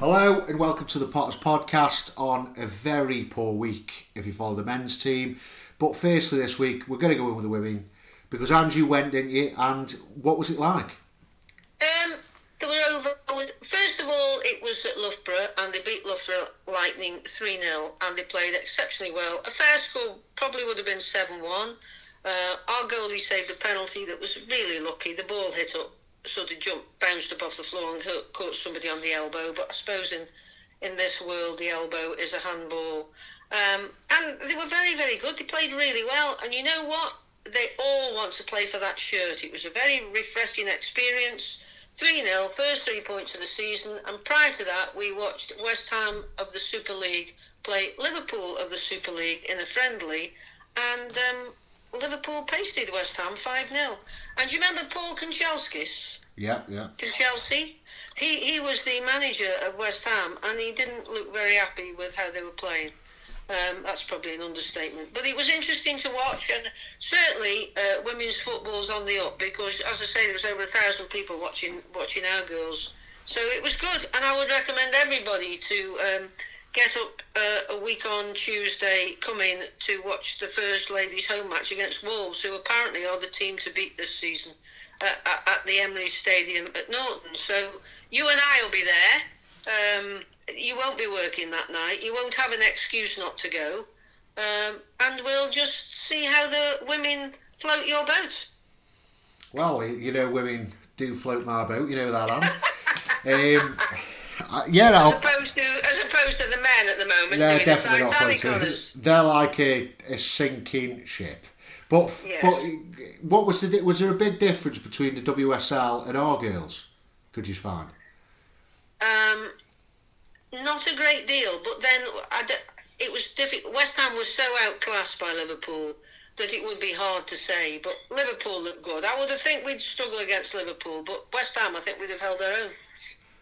Hello and welcome to the Potters podcast on a very poor week if you follow the men's team. But firstly, this week we're going to go in with the women because Angie went, didn't you? And what was it like? Um, they were over. First of all, it was at Loughborough, and they beat Loughborough Lightning three 0 and they played exceptionally well. A fair score probably would have been seven one. Uh, our goalie saved a penalty that was really lucky. The ball hit up, sort of jumped, bounced up off the floor and hurt, caught somebody on the elbow. But I suppose in in this world, the elbow is a handball. Um, and they were very, very good. They played really well. And you know what? They all want to play for that shirt. It was a very refreshing experience. 3 0, first three points of the season. And prior to that, we watched West Ham of the Super League play Liverpool of the Super League in a friendly. And um, Liverpool pasted West Ham 5 0. And do you remember Paul Konchesky? Yeah, yeah. To Chelsea? He, he was the manager of West Ham and he didn't look very happy with how they were playing. Um, that's probably an understatement. But it was interesting to watch, and certainly uh, women's football's on the up because, as I say, there was over a thousand people watching watching our girls. So it was good, and I would recommend everybody to um, get up uh, a week on Tuesday, come in to watch the first ladies' home match against Wolves, who apparently are the team to beat this season uh, at the Emirates Stadium at Norton. So you and I will be there. Um, you won't be working that night. You won't have an excuse not to go. Um, and we'll just see how the women float your boat. Well, you know, women do float my boat. You know that, Anne. um, yeah, as opposed to as opposed to the men at the moment. They're definitely not floating. They're like a, a sinking ship. But yes. but what was the was there a big difference between the WSL and our girls? Could you find? Um, not a great deal, but then it was difficult. West Ham was so outclassed by Liverpool that it would be hard to say. But Liverpool looked good. I would have think we'd struggle against Liverpool, but West Ham, I think we'd have held our own.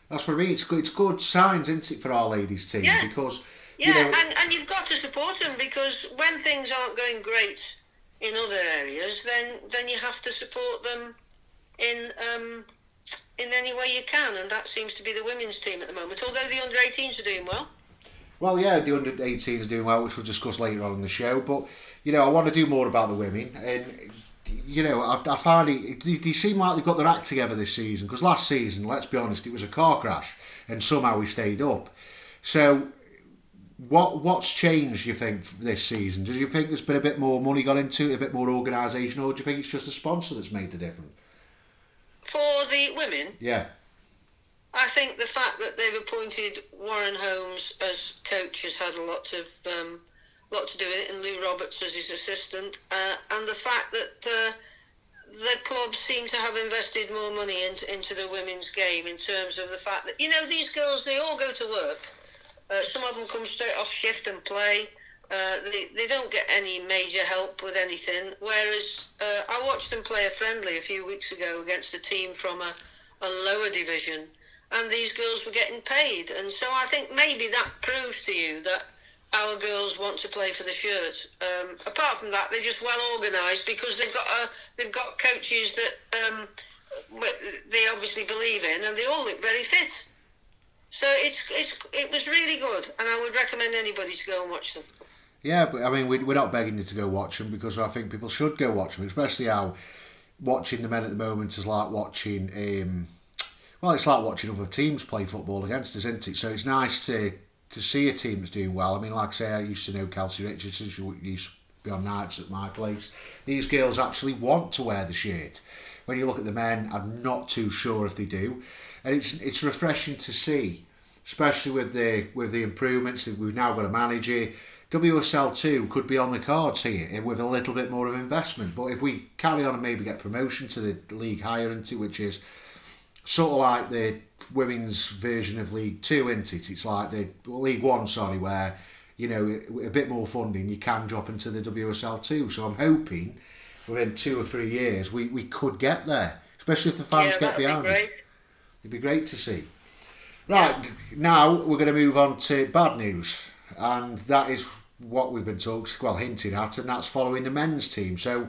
That's for me. It's good. It's good signs, isn't it, for our ladies team? Yeah. Because yeah, you know, and and you've got to support them because when things aren't going great in other areas, then then you have to support them in um, in any way you can, and that seems to be the women's team at the moment. Although the under 18s are doing well. Well, yeah, the under 18s are doing well, which we'll discuss later on in the show. But you know, I want to do more about the women, and you know, I, I find it. They, they seem like they've got their act together this season. Because last season, let's be honest, it was a car crash, and somehow we stayed up. So what what's changed? You think this season? Do you think there's been a bit more money gone into it, a bit more organisation, or do you think it's just the sponsor that's made the difference? For the women, yeah. I think the fact that they've appointed Warren Holmes as coach has had a lot of um, lot to do with it, and Lou Roberts as his assistant, uh, and the fact that uh, the club seem to have invested more money into, into the women's game in terms of the fact that you know these girls they all go to work. Uh, some of them come straight off shift and play. Uh, they, they don't get any major help with anything. Whereas uh, I watched them play a friendly a few weeks ago against a team from a, a lower division, and these girls were getting paid. And so I think maybe that proves to you that our girls want to play for the shirt. Um, apart from that, they're just well organised because they've got a, they've got coaches that um, they obviously believe in, and they all look very fit. So it's, it's it was really good, and I would recommend anybody to go and watch them. Yeah, but I mean, we, we're not begging you to go watch them because I think people should go watch them, especially how watching the men at the moment is like watching. Um, well, it's like watching other teams play football against us, isn't it? So it's nice to to see a team that's doing well. I mean, like I say, I used to know Kelsey Richardson. She used to be on nights at my place. These girls actually want to wear the shirt. When you look at the men, I'm not too sure if they do, and it's it's refreshing to see, especially with the with the improvements that we've now got a manager WSL 2 could be on the cards here eh, with a little bit more of investment. But if we carry on and maybe get promotion to the league higher into which is sort of like the women's version of League 2, isn't it? It's like the League 1, sorry, where, you know, a bit more funding, you can drop into the WSL 2. So I'm hoping within two or three years we, we could get there, especially if the fans yeah, get behind be it. It'd be great to see. Right, yeah. now we're going to move on to bad news and that is what we've been talking, well, hinting at, and that's following the men's team. So,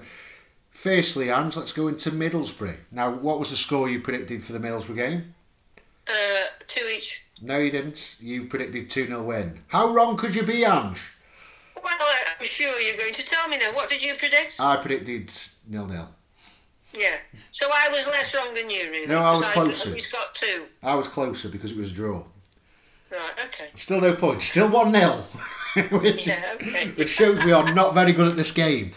firstly, Ange, let's go into Middlesbrough. Now, what was the score you predicted for the Middlesbrough game? Uh, two each. No, you didn't. You predicted 2 0 win. How wrong could you be, Ange? Well, I'm sure you're going to tell me now. What did you predict? I predicted nil nil. Yeah. So I was less wrong than you, really. No, I was closer. I, he's got two. I was closer because it was a draw. Right. Okay. Still no points. Still 1 0. which, Yeah. Okay. which shows we are not very good at this game.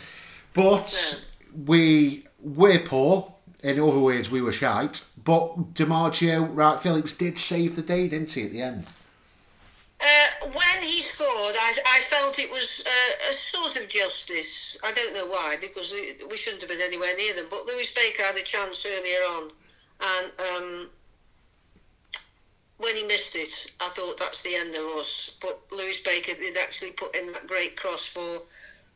But we we're poor. In other words, we were shite. But D'Margio, Wright, Phillips did save the day, didn't he, at the end? Uh, when he scored, I, I felt it was uh, a sort of justice. I don't know why, because we shouldn't have been anywhere near them. But Lewis Baker had a chance earlier on, and um, when he missed it, I thought that's the end of us. But Lewis Baker did actually put in that great cross for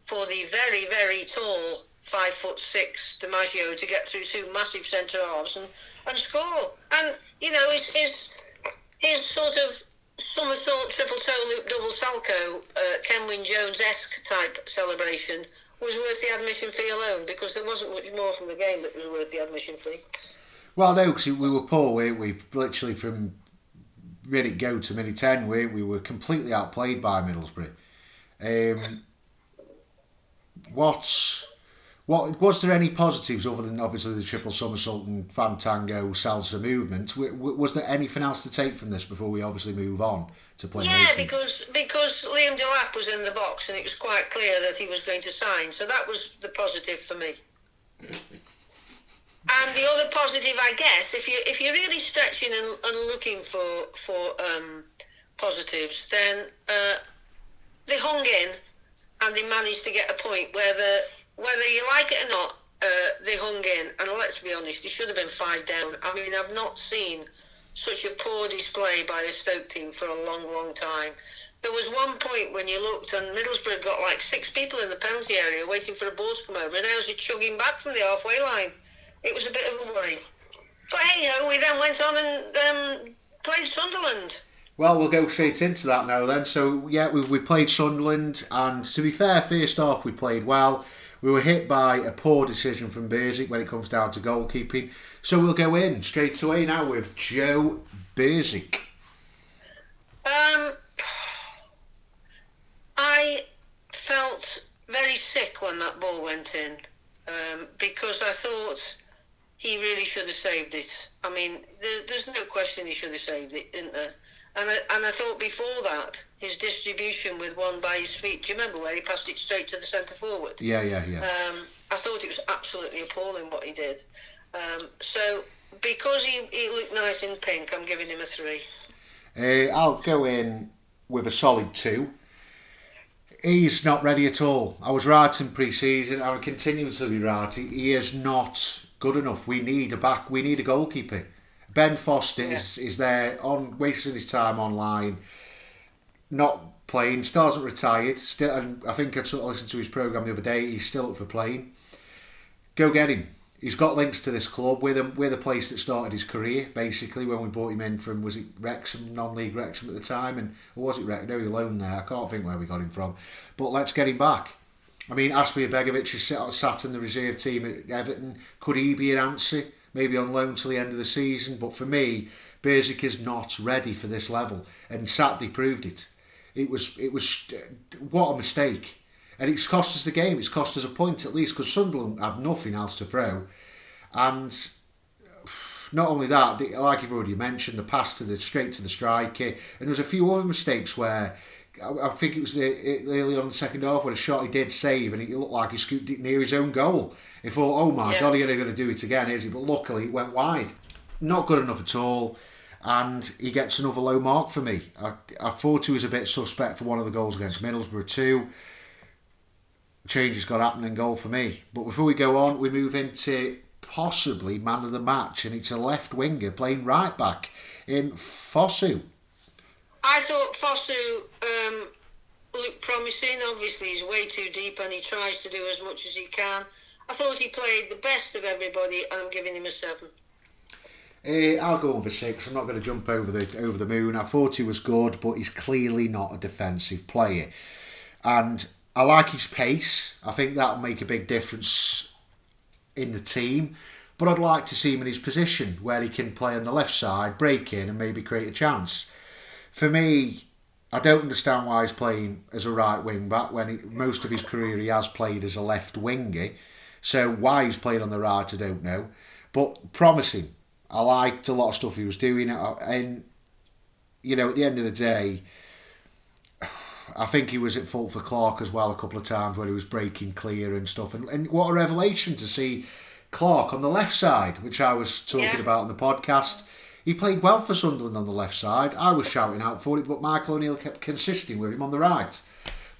for the very very tall five foot six D'Margio to get through two massive centre halves and, and score. And you know his his his sort of somersault triple toe loop double salchow uh, Kenwyne Jones esque type celebration was worth the admission fee alone because there wasn't much more from the game that was worth the admission fee. Well, no, because we were poor, weren't we? Literally from minute go to minute 10, we, we were completely outplayed by Middlesbrough. Um, what, what was there any positives other than obviously the triple somersault and fantango salsa movement? W- w- was there anything else to take from this before we obviously move on to play? Yeah, because because Liam Delap was in the box and it was quite clear that he was going to sign, so that was the positive for me. And the other positive, I guess, if you if you're really stretching and, and looking for for um, positives, then uh, they hung in and they managed to get a point where the whether you like it or not, uh, they hung in. And let's be honest, they should have been five down. I mean, I've not seen such a poor display by the Stoke team for a long, long time. There was one point when you looked and Middlesbrough got like six people in the penalty area waiting for a ball to come over, and now was chugging back from the halfway line. It was a bit of a worry. But hey ho, we then went on and um, played Sunderland. Well, we'll go straight into that now then. So, yeah, we, we played Sunderland, and to be fair, first off, we played well. We were hit by a poor decision from Bursik when it comes down to goalkeeping. So, we'll go in straight away now with Joe Bursik. Um, I felt very sick when that ball went in um, because I thought he really should have saved it. I mean, there, there's no question he should have saved it, isn't there? And I, and I thought before that, his distribution with one by his feet, do you remember where he passed it straight to the centre forward? Yeah, yeah, yeah. Um, I thought it was absolutely appalling what he did. Um, so because he, he looked nice in pink, I'm giving him a three. Uh, I'll go in with a solid two. He's not ready at all. I was right in pre-season. I will continue to be right. He, he is not good enough. We need a back. We need a goalkeeper. Ben Foster is, is there on wasting his time online, not playing. Still hasn't retired. Still, I think I sort of listened to his program the other day. He's still up for playing. Go get him. He's got links to this club. We're the, we're the place that started his career, basically, when we brought him in from, was it Wrexham, non-league Wrexham at the time? And was it Wrexham? No, he loaned there. I can't think where we got him from. But let's get him back. I mean, Asmir Begovic is sat, in the reserve team at Everton. Could he be an answer? Maybe on loan till the end of the season. But for me, Bursik is not ready for this level. And Saturday proved it. It was, it was, what a mistake. And it's cost us the game. It's cost us a point at least because Sunderland had nothing else to throw. And not only that, the- like you've already mentioned, the pass to the straight to the striker, and there was a few other mistakes where I, I think it was the, early on in the second half where a shot he did save and it looked like he scooped it near his own goal. He thought, oh my Yeah. god, he's going to do it again, is he? But luckily it went wide. Not good enough at all. And he gets another low mark for me. I, I thought he was a bit suspect for one of the goals against Middlesbrough too change has got happening goal for me. But before we go on, we move into possibly man of the match, and it's a left winger playing right back in Fosu. I thought Fosu um, looked promising. Obviously, he's way too deep and he tries to do as much as he can. I thought he played the best of everybody, and I'm giving him a seven. Uh, I'll go over six. I'm not going to jump over the over the moon. I thought he was good, but he's clearly not a defensive player. And I like his pace. I think that'll make a big difference in the team. But I'd like to see him in his position where he can play on the left side, break in, and maybe create a chance. for me, I don't understand why he's playing as a right wing back when he, most of his career he has played as a left winger. So why he's playing on the right, I don't know. But promising. I liked a lot of stuff he was doing, and you know, at the end of the day, I think he was at fault for Clark as well a couple of times where he was breaking clear and stuff. And, and what a revelation to see Clark on the left side, which I was talking yeah. about on the podcast. He played well for Sunderland on the left side. I was shouting out for it, but Michael O'Neill kept consisting with him on the right.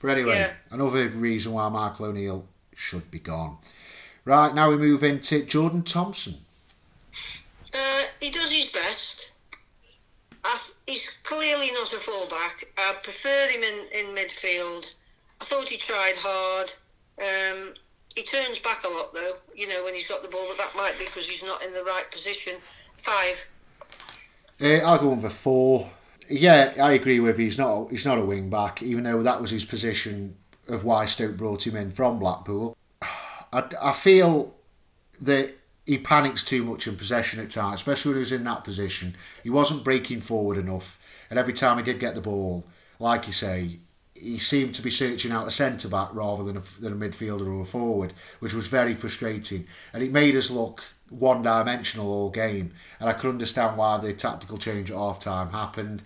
But anyway, yeah. another reason why Michael O'Neill should be gone. Right, now we move into Jordan Thompson. Uh, he does his best. he's clearly not a fullback. I prefer him in, in midfield. I thought he tried hard. Um, he turns back a lot though, you know, when he's got the ball, but that might be because he's not in the right position. Five. Uh, I'll go on for four. Yeah, I agree with. He's not he's not a wing back, even though that was his position of why Stoke brought him in from Blackpool. I, I feel that he panics too much in possession at times, especially when he was in that position. He wasn't breaking forward enough, and every time he did get the ball, like you say, he seemed to be searching out a centre back rather than a, than a midfielder or a forward, which was very frustrating. And it made us look one dimensional all game. And I could understand why the tactical change at half time happened.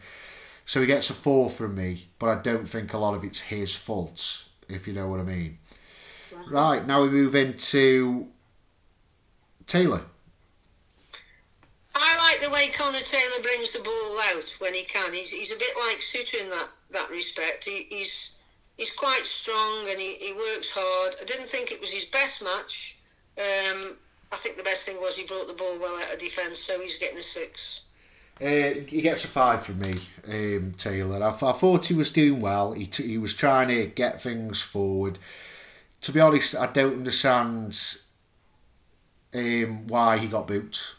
So he gets a four from me, but I don't think a lot of it's his fault, if you know what I mean. Right, now we move into Taylor. I like the way Connor Taylor brings the ball out when he can. He's, he's a bit like Souttar in that, that respect. He, he's he's quite strong and he, he works hard. I didn't think it was his best match. Um, I think the best thing was he brought the ball well out of defence, so he's getting a six. Uh, he gets a five from me, um, Taylor. I, I, thought he was doing well. He, t- he was trying to get things forward. To be honest, I don't understand um, why he got booked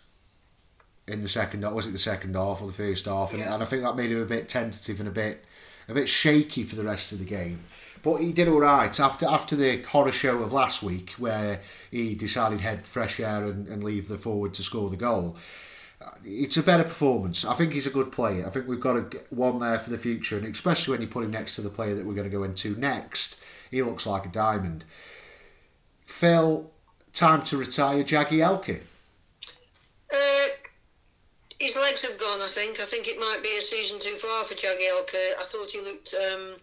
in the second half. Was it the second half or the first half? And, and I think that made him a bit tentative and a bit a bit shaky for the rest of the game. But he did all right after after the horror show of last week, where he decided to head fresh air and, and leave the forward to score the goal. It's a better performance. I think he's a good player. I think we've got a, one there for the future, and especially when you put him next to the player that we're going to go into next, he looks like a diamond. Phil, time to retire Jagielka. Uh, his legs have gone. I think. I think it might be a season too far for Jagielka. I thought he looked. Um,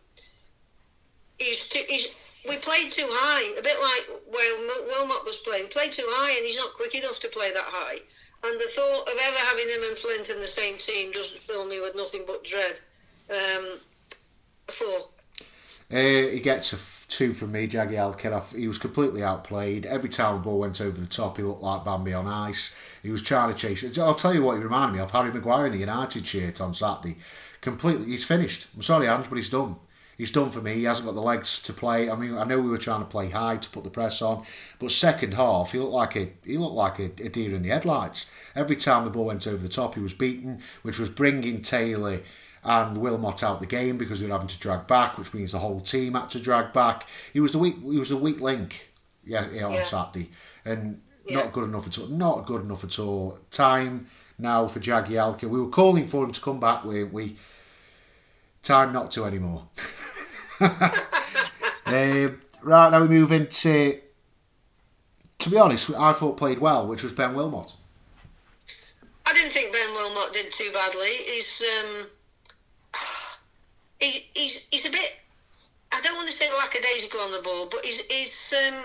he's, too, he's we played too high, a bit like where Wilmot was playing. Played too high, and he's not quick enough to play that high. And the thought of ever having him and Flint in the same team doesn't fill me with nothing but dread. Um, four. Uh, he gets a two from me, Jagielka. He was completely outplayed. Every time the ball went over the top, he looked like Bambi on ice. He was trying to chase. I'll tell you what he reminded me of Harry Maguire in the United shirt on Saturday. Completely, he's finished. I'm sorry, Ange, but he's done. He's done for me. He hasn't got the legs to play. I mean, I know we were trying to play high to put the press on, but second half he looked like a he looked like a, a deer in the headlights. Every time the ball went over the top, he was beaten, which was bringing Taylor and Wilmot out the game because they were having to drag back, which means the whole team had to drag back. He was the weak he was the weak link, yeah, yeah on yeah. Saturday, and yeah. not good enough at all. Not good enough at all. Time now for Jagielka. We were calling for him to come back. We we time not to anymore. um, right now we move into. To be honest, I thought played well, which was Ben Wilmot. I didn't think Ben Wilmot did too badly. He's um, he, he's he's a bit. I don't want to say lackadaisical on the ball, but he's he's um,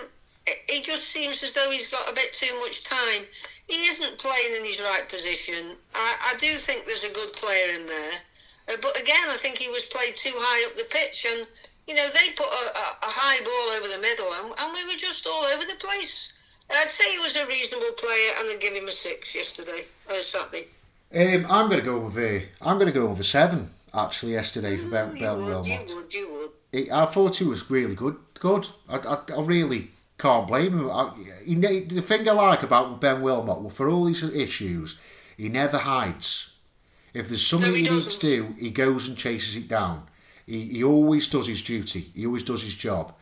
he just seems as though he's got a bit too much time. He isn't playing in his right position. I, I do think there's a good player in there. Uh, but again, I think he was played too high up the pitch, and you know they put a, a, a high ball over the middle, and, and, we were just all over the place. I'd say he was a reasonable player, and I'd give him a six yesterday or Saturday. Um, I'm going to go with a, I'm going to go with a seven actually yesterday for Ben, Ben mm, Wilmot. You would, you would. I thought he was really good. Good. I, I, I really can't blame him. I, he, the thing I like about Ben Wilmot, well, for all these issues, he never hides. If there's something no, he, he needs to do, he goes and chases it down. He, he always does his duty. He always does his job.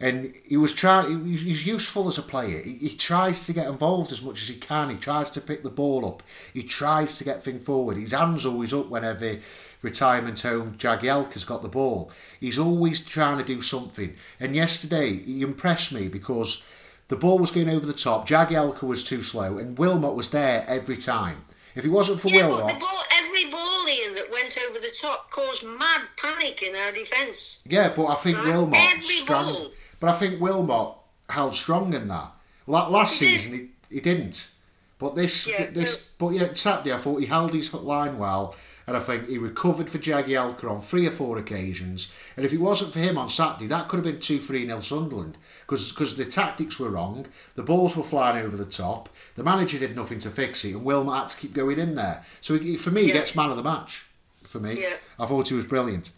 And he was trying. He's useful as a player. He, he, tries to get involved as much as he can. He tries to pick the ball up. He tries to get things forward. His hands always up whenever retirement home Jagielka's got the ball. He's always trying to do something. And yesterday he impressed me because the ball was going over the top. Jagielka was too slow, and Wilmot was there every time. If it wasn't for Yeah, Wilmot, ball, every ball Ian that went over the top caused mad panic in our defence. yeah, but I think Right, Wilmot every strong. ball. But I think Wilmot held strong in that. Well, that last He season he, he didn't. But this, Yeah, this, but yeah, Saturday I thought he held his line well, and I think he recovered for Jagielka on three or four occasions. And if it wasn't for him on Saturday, that could have been two three nil Sunderland because the tactics were wrong, the balls were flying over the top, the manager did nothing to fix it, and Wilmot had to keep going in there. So he, for me, he Yeah. gets man of the match. For me, Yeah. I thought he was brilliant.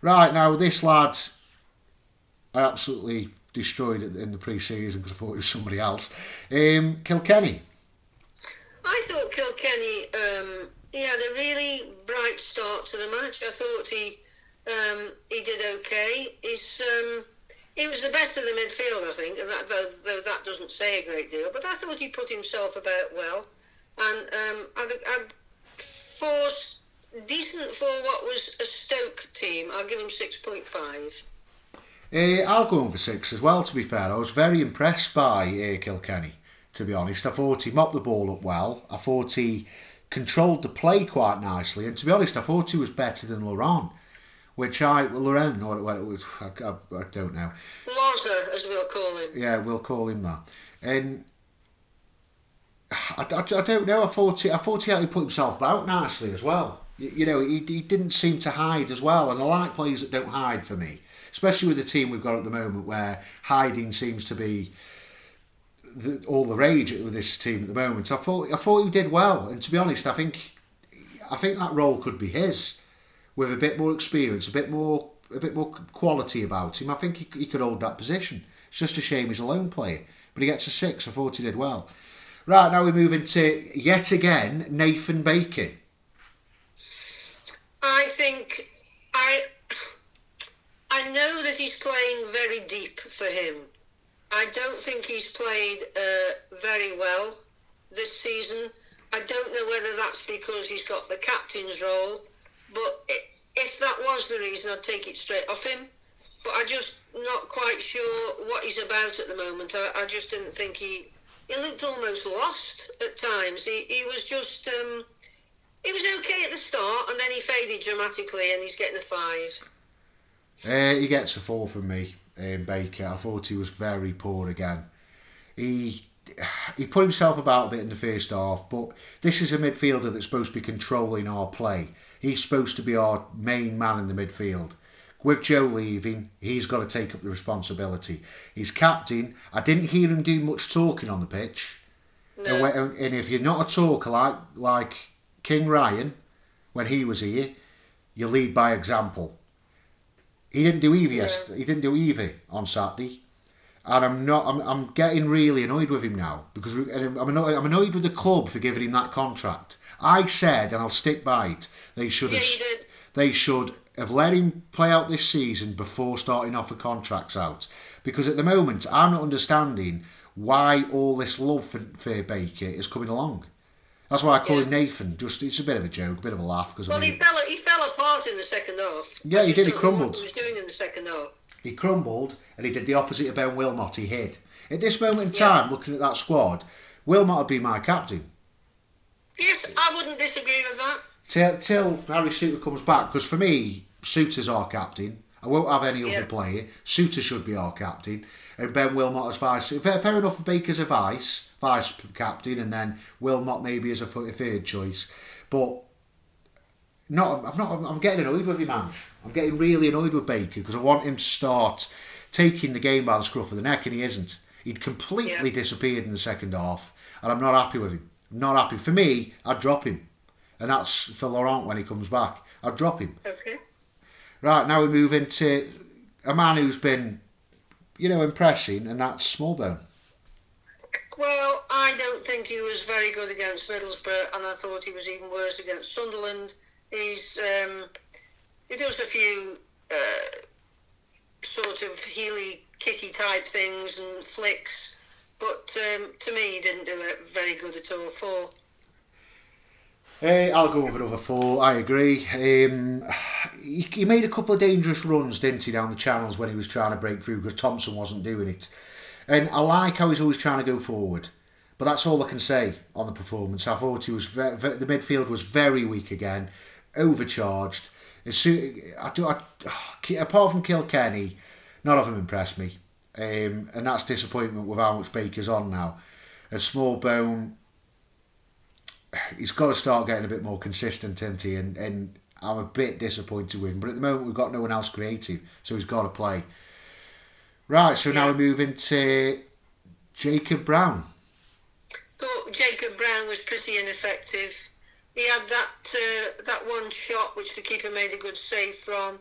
Right now, this lad, I absolutely destroyed it in the pre-season because I thought it was somebody else. Um, Kilkenny. I thought Kilkenny, um, he had a really bright start to the match. I thought he um, he did okay. He's um, he was the best of the midfield, I think, and that, though, though that doesn't say a great deal. But I thought he put himself about well, and um, I'd, I'd, for s- decent for what was a Stoke team, I'll give him six point five. Uh, I'll go on for six as well, to be fair. I was very impressed by uh, Kilkenny, to be honest. I thought he mopped the ball up well. I thought he controlled the play quite nicely. And to be honest, I thought he was better than Laurent, which I, well, Laurent, what, what it was, I, I, I don't know. Loza, as we'll call him. Yeah, we'll call him that. And I, I, I don't know. I thought he, I thought he actually put himself out nicely as well. You, you know, he, he didn't seem to hide as well. And I like players that don't hide for me, especially with the team we've got at the moment, where hiding seems to be the, all the rage with this team at the moment. I thought I thought he did well. And to be honest, I think I think that role could be his with a bit more experience, a bit more a bit more quality about him. I think he, he could hold that position. It's just a shame he's a lone player, but he gets a six. I thought he did well. Right now we move into yet again Nathan Baker. I think I I know that he's playing very deep for him. I don't think he's played uh, very well this season. I don't know whether that's because he's got the captain's role, but i if that was the reason, I'd take it straight off him. But I'm just not quite sure what he's about at the moment. I, I just didn't think he he looked almost lost at times. He he was just. Um, he was okay at the start, and then he faded dramatically, and he's getting a five. Uh, he gets a four from me, um, Baker. I thought he was very poor again. He he put himself about a bit in the first half, but this is a midfielder that's supposed to be controlling our play. He's supposed to be our main man in the midfield. With Joe leaving, he's got to take up the responsibility. He's captain. I didn't hear him do much talking on the pitch. No. And, and if you're not a talker like like King Ryan, when he was here, you lead by example. He didn't do either. Yeah. Yesterday. He didn't do either on Saturday, and I'm not. I'm, I'm getting really annoyed with him now because we, I'm annoyed. I'm annoyed with the club for giving him that contract. I said, and I'll stick by it. They should Yeah, have. They should have let him play out this season before starting offer contracts out. Because at the moment, I'm not understanding why all this love for, for Baker is coming along. That's why I call Yeah. him Nathan. Just it's a bit of a joke, a bit of a laugh. Because Well, I he fell he fell apart in the second half. Yeah, he did, he crumbled. He was doing in the second half. he crumbled and he did the opposite of Ben Wilmot. He hid. At this moment in Yeah. time, looking at that squad, Wilmot would be my captain. Yes, I wouldn't disagree with that. till, till Harry Souttar comes back. Because for me, Souttar's our captain. I won't have any Yeah. other player. Souttar should be our captain, and Ben Wilmot as vice. Fair, fair enough. Baker's a vice, vice captain, and then Wilmot maybe as a th- third choice. But not. I'm not. I'm getting annoyed with him, man. I'm getting really annoyed with Baker because I want him to start taking the game by the scruff of the neck, and he isn't. He'd completely Yeah. disappeared in the second half, and I'm not happy with him. I'm not happy. For me, I'd drop him. And that's for Laurent when he comes back. I'd drop him. Okay. Right, now we move into a man who's been, you know, impressing, and that's Smallbone. Well, I don't think he was very good against Middlesbrough, and I thought he was even worse against Sunderland. He's um, he does a few uh, sort of heely kicky type things and flicks, but um, to me, he didn't do it very good at all. Four. Uh, I'll go with another four. I agree. Um, he, he, made a couple of dangerous runs, didn't he, down the channels when he was trying to break through because Thompson wasn't doing it. And I like how he's always trying to go forward. But that's all I can say on the performance. I thought he was very, very, the midfield was very weak again, overcharged. As Soon, I, I, apart from Kilkenny, none of them impressed me, um, and that's disappointment with how much Baker's on now. And Smallbone, he's got to start getting a bit more consistent, isn't he? And, and I'm a bit disappointed with him. But at the moment, we've got no one else creative, so he's got to play. Right, so now we move into Jacob Brown thought Jacob Brown was pretty ineffective. He had that uh, that one shot which the keeper made a good save from.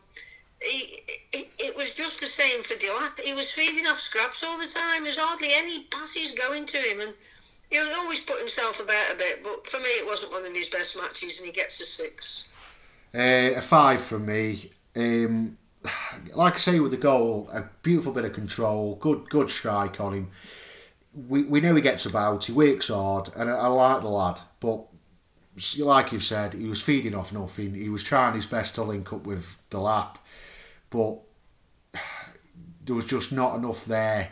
He, it, it was just the same for Delap. He was feeding off scraps all the time. There's hardly any passes going to him, and he always put himself about a bit. But for me, it wasn't one of his best matches, and he gets a six. Uh, a five from me. Um, like I say, with the goal, a beautiful bit of control, good good strike on him we, we know he gets about, he works hard, and I, I like the lad, but like you've said, he was feeding off nothing. He was trying his best to link up with Delap, but there was just not enough there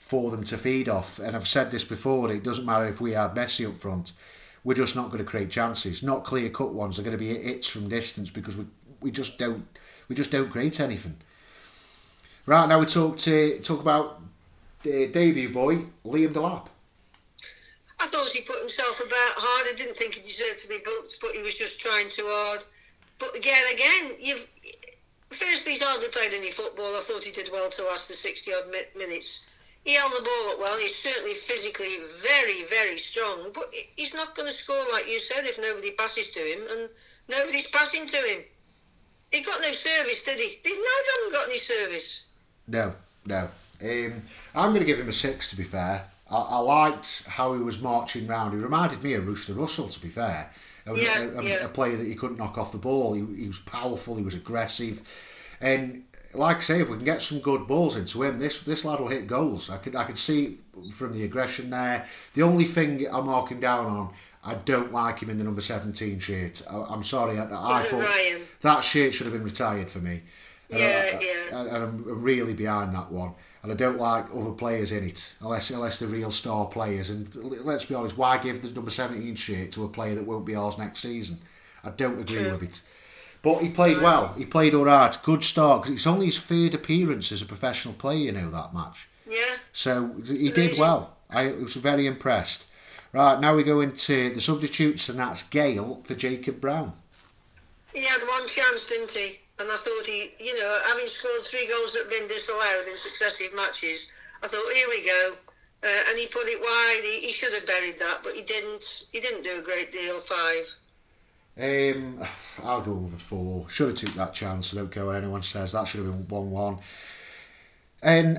for them to feed off. And I've said this before, it doesn't matter if we have Messi up front, we're just not going to create chances. Not clear cut ones. They're going to be hits from distance because we we just don't we just don't create anything. Right now we talk to talk about the debut boy, Liam Delap. I thought he put himself about hard. I didn't think he deserved to be booked, but he was just trying too hard. But again, again, you've firstly he's hardly played any football. I thought he did well to last the sixty odd minutes. He held the ball up well. He's certainly physically very, very strong, but he's not going to score like you said if nobody passes to him, and nobody's passing to him. He got no service, did he? They haven't got any service. No, no. Um, I'm going to give him a six, to be fair. I, I, liked how he was marching round. He reminded me of Rooster Russell, to be fair. A, yeah, a, a, yeah. a player that he couldn't knock off the ball. He, he was powerful, he was aggressive. And like I say, if we can get some good balls into him, this this lad will hit goals. I could I could see from the aggression there. The only thing I'm marking down on, I don't like him in the number 17 shirt. I, am sorry, I, I thought Ryan. that shirt should have been retired for me. And yeah, I, yeah. And I'm really behind that one and I don't like other players in it unless unless they're real star players. And let's be honest, why give the number seventeen shirt to a player that won't be ours next season? I don't agree True. with it. But he played well. He played all right. Good start because it's only his third appearance as a professional player. You know that match. Yeah. So he did well. I was very impressed. Right now we go into the substitutes, and that's Gayle for Jacob Brown. He had one chance, didn't he? And I thought he, you know, having scored three goals that have been disallowed in successive matches, I thought, here we go. Uh, and he put it wide. He, he, should have buried that, but he didn't. He didn't do a great deal. Five. Um, I'll go with a four. Should have took that chance. I don't care what anyone says. That should have been one-one. And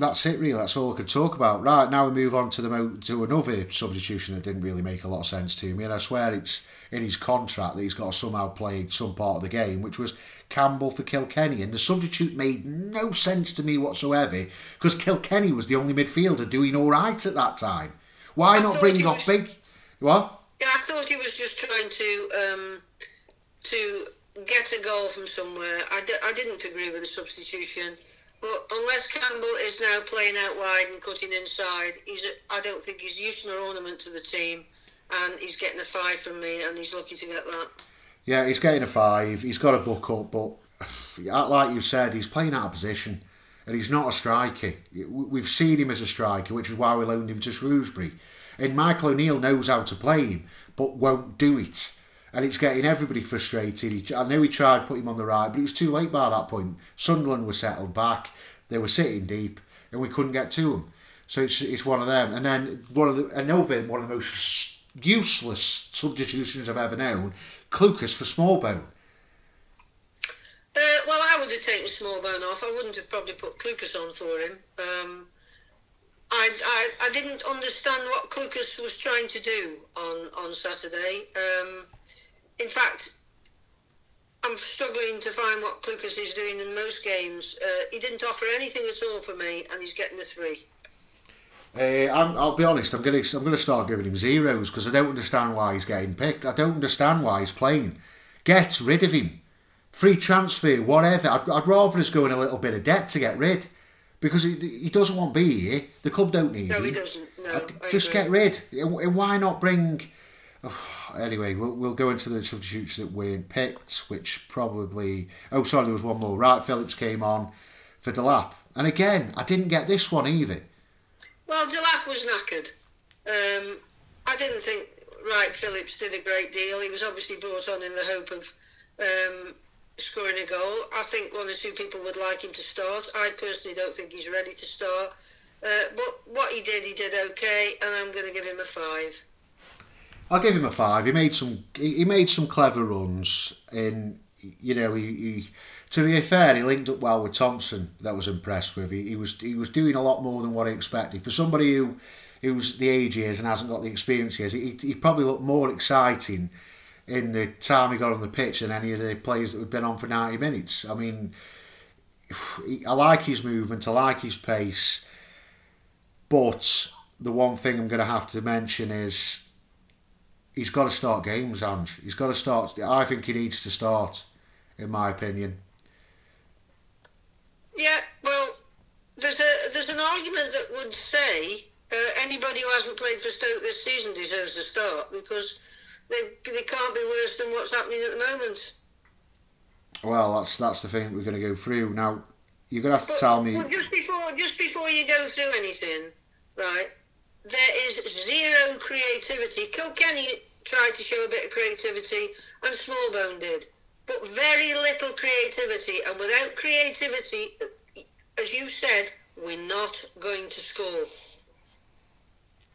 that's it really. That's all I could talk about. Right now we move on to the to another substitution that didn't really make a lot of sense to me, and I swear it's in his contract that he's got to somehow play some part of the game, which was Campbell for Kilkenny, and the substitute made no sense to me whatsoever because Kilkenny was the only midfielder doing all right at that time. Why I not bring off was, Big? What? Yeah, I thought he was just trying to um, to get a goal from somewhere. I d- I didn't agree with the substitution. But unless Campbell is now playing out wide and cutting inside, he's I don't think he's use an ornament to the team, and he's getting a five from me, and he's lucky to get that. Yeah, he's getting a five. He's got a book up, but like you said, he's playing out of position, and he's not a striker. We've seen him as a striker, which is why we loaned him to Shrewsbury. And Michael O'Neill knows how to play him, but won't do it and it's getting everybody frustrated. He, I know he tried put him on the right, but it was too late by that point. Sunderland were settled back, they were sitting deep, and we couldn't get to them. So it's, it's one of them. And then one of the another one of the most useless substitutions I've ever known, Clucas for Smallbone. Uh, well, I would have taken Smallbone off. I wouldn't have probably put Clucas on for him. Um, I, I, I didn't understand what Clucas was trying to do on, on Saturday. Um, in fact, I'm struggling to find what Clucas is doing in most games. Uh, he didn't offer anything at all for me, and he's getting a three. Uh, I'm, I'll be honest. I'm gonna I'm gonna start giving him zeros because I don't understand why he's getting picked. I don't understand why he's playing. Get rid of him. Free transfer, whatever. I'd, I'd rather us go in a little bit of debt to get rid because he, he doesn't want to be here. The club don't need No, him. he doesn't. No, I Just agree. get rid. And Why not bring? oh, anyway, we'll, we'll go into the substitutes that weren't picked, which probably. Oh, sorry, there was one more. Wright, Phillips came on for Delap, and again, I didn't get this one either. Well, Delap was knackered. Um, I didn't think Wright Phillips did a great deal. He was obviously brought on in the hope of um, scoring a goal. I think one or two people would like him to start. I personally don't think he's ready to start. Uh, but what he did, he did okay, and I'm going to give him a five. I'll give him a five. He made some. He he made some clever runs, and you know he. he to be fair, he linked up well with Thompson. That was impressed with. He, he was he was doing a lot more than what I expected for somebody who who's the age he is and hasn't got the experience he has. He, he probably looked more exciting in the time he got on the pitch than any of the players that had been on for ninety minutes. I mean, I like his movement. I like his pace. But the one thing I'm going to have to mention is he's got to start games, Ange. He's got to start. I think he needs to start, in my opinion. Yeah, well, there's a there's an argument that would say uh, anybody who hasn't played for Stoke this season deserves a start because they they can't be worse than what's happening at the moment. Well, that's that's the thing we're going to go through now. You're going to have to But- tell me. but just before just before you go through anything, right? There is zero creativity. Kilkenny tried to show a bit of creativity, and Smallbone did, but very little creativity. And without creativity, as you said, we're not going to score.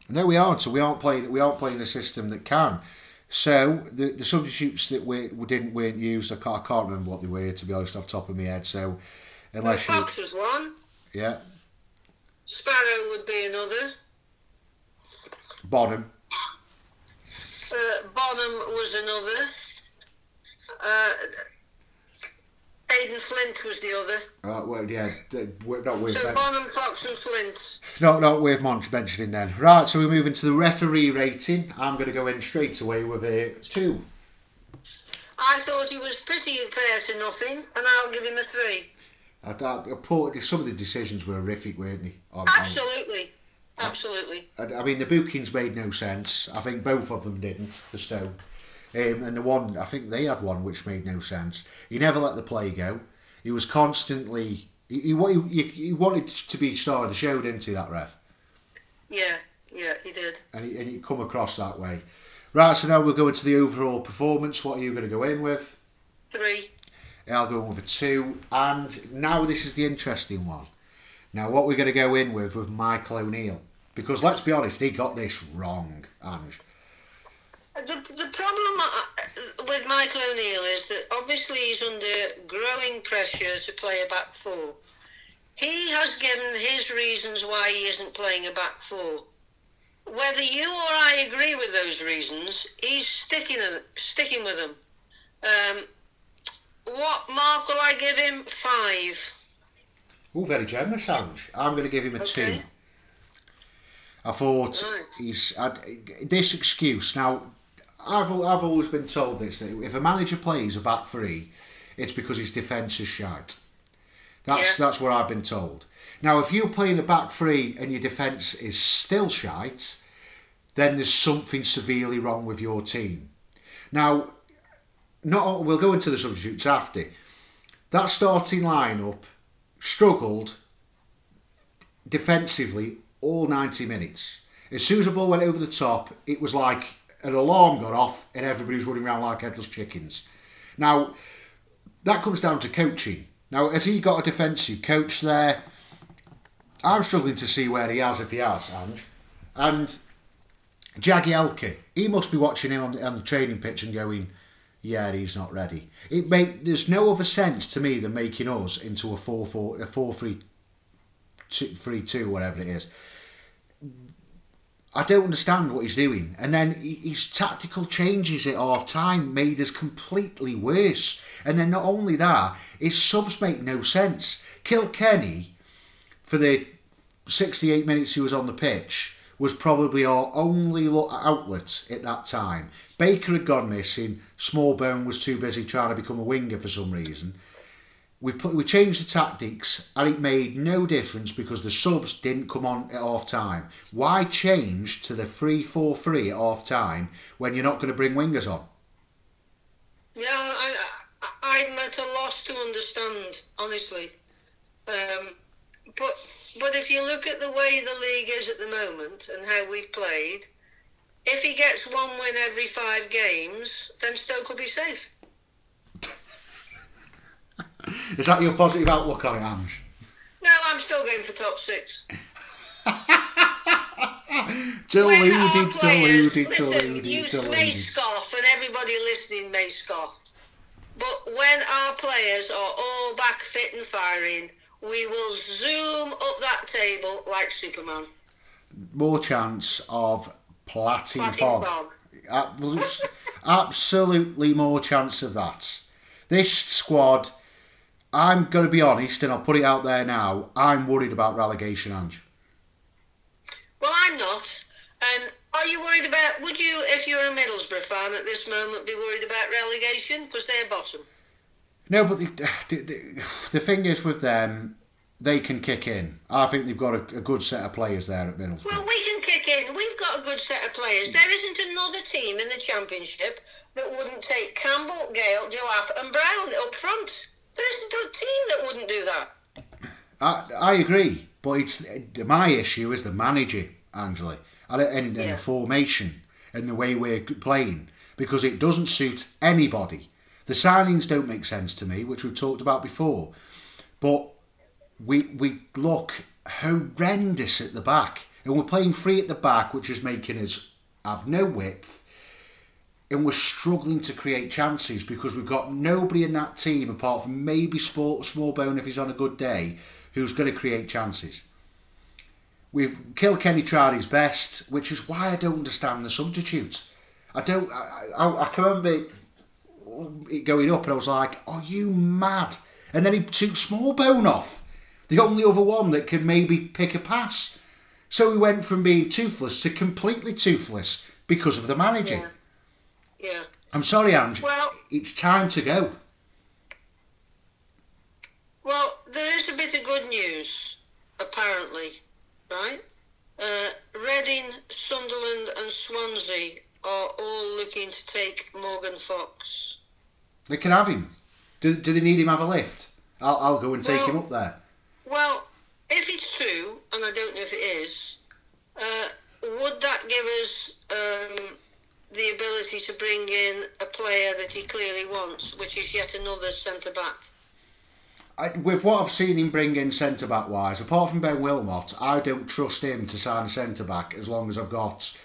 No, we aren't. So we aren't playing. We aren't playing a system that can. So the the substitutes that we, we didn't weren't used. I can't, I can't remember what they were to be honest off the top of my head. So unless you, Fox was one. yeah, Sparrow would be another. Bonham, Uh, Bonham was another. Uh, Aden Flint was the other. uh, well, yeah, d- not with So men- Bonham, Fox, and Flint. not not worth mon- mentioning then. Right, so we move into the referee rating. I'm going to go in straight away with a two. I thought he was pretty fair to nothing, and I'll give him a three. I, I, I some of the decisions were horrific, weren't they? On, on- Absolutely. I, I mean, the bookings made no sense. I think both of them didn't for Stoke. Um, and the one, I think they had one which made no sense. He never let the play go. He was constantly. He, he, he, he wanted to be star of the show, didn't he, that ref? Yeah, yeah, he did. And he, and he come across that way. Right, so now we'll go into the overall performance. What are you going to go in with? Three. I'll go in with a two. And now this is the interesting one. Now, what we're going to go in with with Michael O'Neill. Because let's be honest, he got this wrong, Ange. The, the problem uh, with Michael O'Neill is that obviously he's under growing pressure to play a back four. He has given his reasons why he isn't playing a back four. Whether you or I agree with those reasons, he's sticking sticking with them. Um, what mark will I give him? Five. Oh, very generous, Ange. I'm going to give him a Okay. two. I thought Right. he's had this excuse. Now, I've I've always been told this that if a manager plays a back three, it's because his defence is shite. That's Yeah. that's what I've been told. Now, if you're playing a back three and your defence is still shite, then there's something severely wrong with your team. Now, not we'll go into the substitutes after. That starting lineup struggled defensively all 90 minutes. As soon as the ball went over the top, it was like an alarm got off and everybody was running around like headless chickens. Now, that comes down to coaching. Now, has he got a defensive coach there? I'm struggling to see where he has, if he has, Ange. And Jagielka, he must be watching him on the, on the training pitch and going, yeah, he's not ready. It make there's no other sense to me than making us into a four four a four three two, three two whatever it is. I don't understand what he's doing, and then his tactical changes at half time made us completely worse. And then not only that, his subs make no sense. Kilkenny for the 68 minutes he was on the pitch was probably our only outlet at that time. Baker had gone missing. Smallbone was too busy trying to become a winger for some reason. We put, we changed the tactics and it made no difference because the subs didn't come on at half time. Why change to the 3 4 3 at half time when you're not going to bring wingers on? Yeah, I, I, I'm at a loss to understand, honestly. Um, but but if you look at the way the league is at the moment and how we've played, if he gets one win every five games, then Stoke will be safe. Is that your positive outlook on it, Ange? No, I'm still going for top six. deluded, players, deluded, listen, deluded, you deluded. may scoff, and everybody listening may scoff. But when our players are all back fit and firing, we will zoom up that table like Superman. More chance of platting Platting fog. fog. Absolute, absolutely more chance of that. This squad, I'm going to be honest, and I'll put it out there now. I'm worried about relegation, Ange. Well, I'm not. And are you worried about? Would you, if you're a Middlesbrough fan at this moment, be worried about relegation because they're bottom? No, but the, the, the, the thing is with them, they can kick in. I think they've got a, a good set of players there at Middlesbrough. Well, we can kick in. We've got a good set of players. There isn't another team in the Championship that wouldn't take Campbell, Gayle, Delap, and Brown up front. There isn't a team that wouldn't do that. I, I agree, but it's my issue is the manager, Angela, and, and, and Yeah. the formation and the way we're playing because it doesn't suit anybody. The signings don't make sense to me, which we've talked about before, but we we look horrendous at the back, and we're playing free at the back, which is making us have no width. And we're struggling to create chances because we've got nobody in that team apart from maybe Sport Smallbone if he's on a good day, who's going to create chances. We've Kilkenny tried his best, which is why I don't understand the substitute. I don't. I, I, I can remember it going up, and I was like, "Are you mad?" And then he took Smallbone off, the only other one that could maybe pick a pass. So we went from being toothless to completely toothless because of the manager. Yeah. Yeah. I'm sorry, Ange. Well- it's time to go. Well, there is a bit of good news, apparently, right? Uh, Reading, Sunderland, and Swansea are all looking to take Morgan Fox. They can have him. Do, do they need him have a lift? I'll, I'll go and take Well- him up there. Well, if it's true, and I don't know if it is, uh, would that give us um, the ability to bring in a player that he clearly wants, which is yet another centre back? I, with what I've seen him bring in centre back wise, apart from Ben Wilmot, I don't trust him to sign a centre back as long as I've got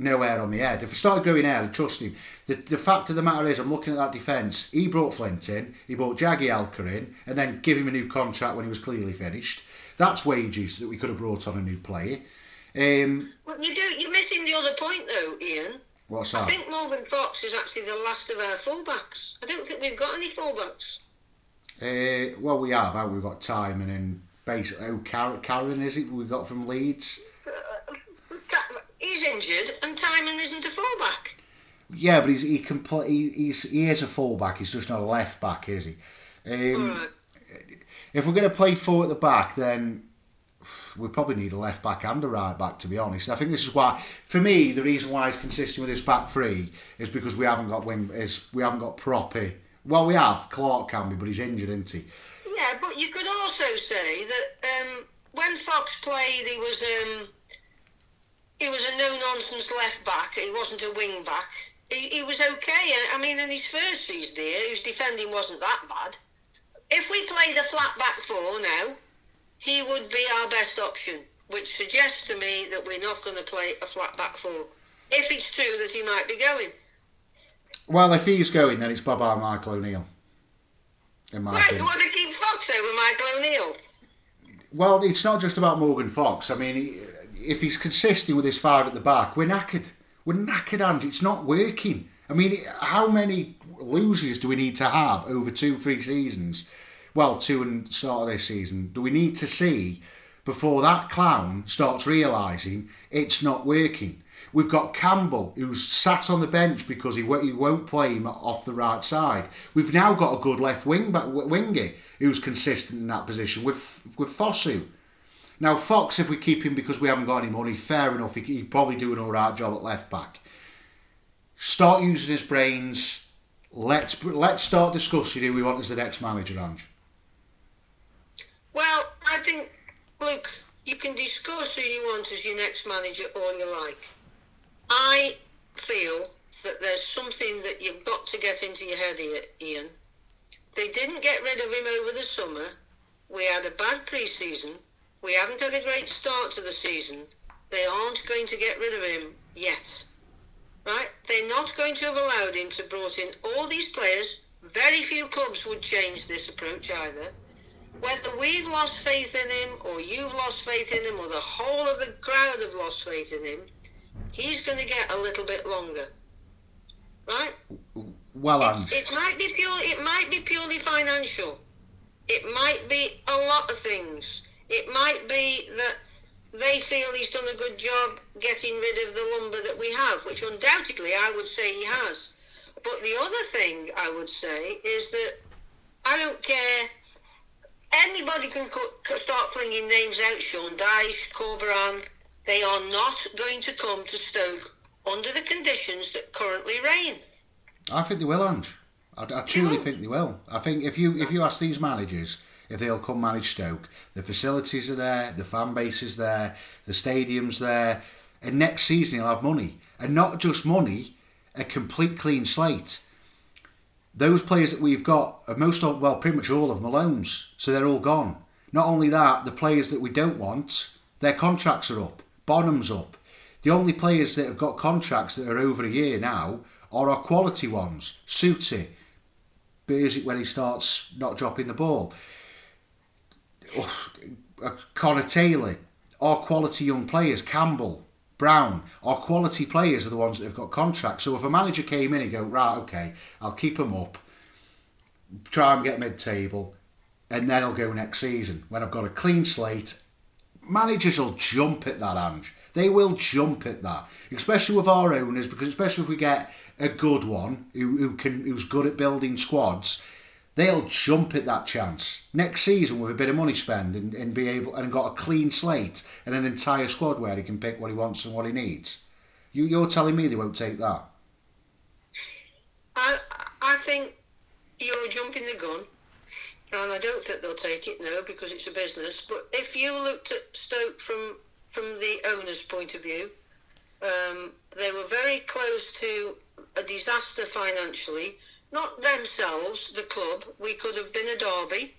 no hair on my head. If I started growing hair, I'd trust him. The, the fact of the matter is, I'm looking at that defence. He brought Flint in, he brought Jagielka in, and then give him a new contract when he was clearly finished. That's wages that we could have brought on a new player. Um, Well, you do. You're missing the other point, though, Ian. what's that? I think Morgan Fox is actually the last of our fullbacks. I don't think we've got any fullbacks. Uh, well, we have, haven't we? We've got Time and then basically, oh, Karen, Karen is it? We got from Leeds. He's injured, and Timon isn't a fullback. Yeah, but he's he can play. He, he's he is a fullback. He's just not a left back, is he? Um, right. If we're going to play four at the back, then we probably need a left back and a right back. To be honest, I think this is why, for me, the reason why he's consistent with his back three is because we haven't got wing. Is we haven't got proper. Well, we have Clark can be, but he's injured, isn't he? Yeah, but you could also say that um, when Fox played, he was um, he was a no nonsense left back. He wasn't a wing back. He, he was okay. I mean, in his first season here, his defending wasn't that bad. If we play the flat back four now, he would be our best option, which suggests to me that we're not going to play a flat back four. If it's true that he might be going. Well, if he's going, then it's bye bye Michael O'Neill. In my Right, you want to keep Fox over Michael O'Neill? Well, it's not just about Morgan Fox. I mean, he- if he's consistent with his five at the back, we're knackered. We're knackered, Ange. It's not working. I mean, how many losers do we need to have over two, three seasons? Well, two and start of this season. Do we need to see before that clown starts realising it's not working. We've got Campbell, who's sat on the bench because he, he won't play him off the right side. We've now got a good left wing back wingy who's consistent in that position with with Fosu. Now Fox, if we keep him because we haven't got any money, fair enough. He, he'd probably do an all right job at left back. Start using his brains. Let's let's start discussing who we want as the next manager, Ange. Well, I think, look, you can discuss who you want as your next manager all you like. I feel that there's something that you've got to get into your head here, Ian. They didn't get rid of him over the summer. We had a bad pre-season. We haven't had a great start to the season. They aren't going to get rid of him yet. Right? They're not going to have allowed him to brought in all these players. Very few clubs would change this approach either. Whether we've lost faith in him or you've lost faith in him or the whole of the crowd have lost faith in him, he's going to get a little bit longer, right? Well, it, it might be pure. It might be purely financial. It might be a lot of things. It might be that they feel he's done a good job getting rid of the lumber that we have, which undoubtedly I would say he has. But the other thing I would say is that I don't care. Anybody can start flinging names out. Sean Dyche, Corberan, they are not going to come to Stoke under the conditions that currently reign. I think they will, Ange. I, I truly think they will. I think if you if you ask these managers if they'll come manage Stoke, the facilities are there, the fan base is there, the stadium's there, and next season he'll have money, and not just money, a complete clean slate. Those players that we've got are most of well, pretty much all of them loans, so they're all gone. Not only that, the players that we don't want, their contracts are up. Bonham's up. The only players that have got contracts that are over a year now are our quality ones. Souttar, Bursik when he starts not dropping the ball. Oh, Connor Taylor, our quality young players, Campbell, Brown, our quality players are the ones that have got contracts. So if a manager came in and go, right, okay, I'll keep them up, try and get mid-table, and then I'll go next season when I've got a clean slate managers will jump at that, Ange. They will jump at that, especially with our owners, because especially if we get a good one who, who can who's good at building squads, they'll jump at that chance next season with a bit of money spent and, and be able and got a clean slate and an entire squad where he can pick what he wants and what he needs. You, you're telling me they won't take that? I I think you're jumping the gun and I don't think they'll take it now because it's a business. But if you looked at Stoke from from the owner's point of view, um, they were very close to a disaster financially. Not themselves, the club. We could have been a derby.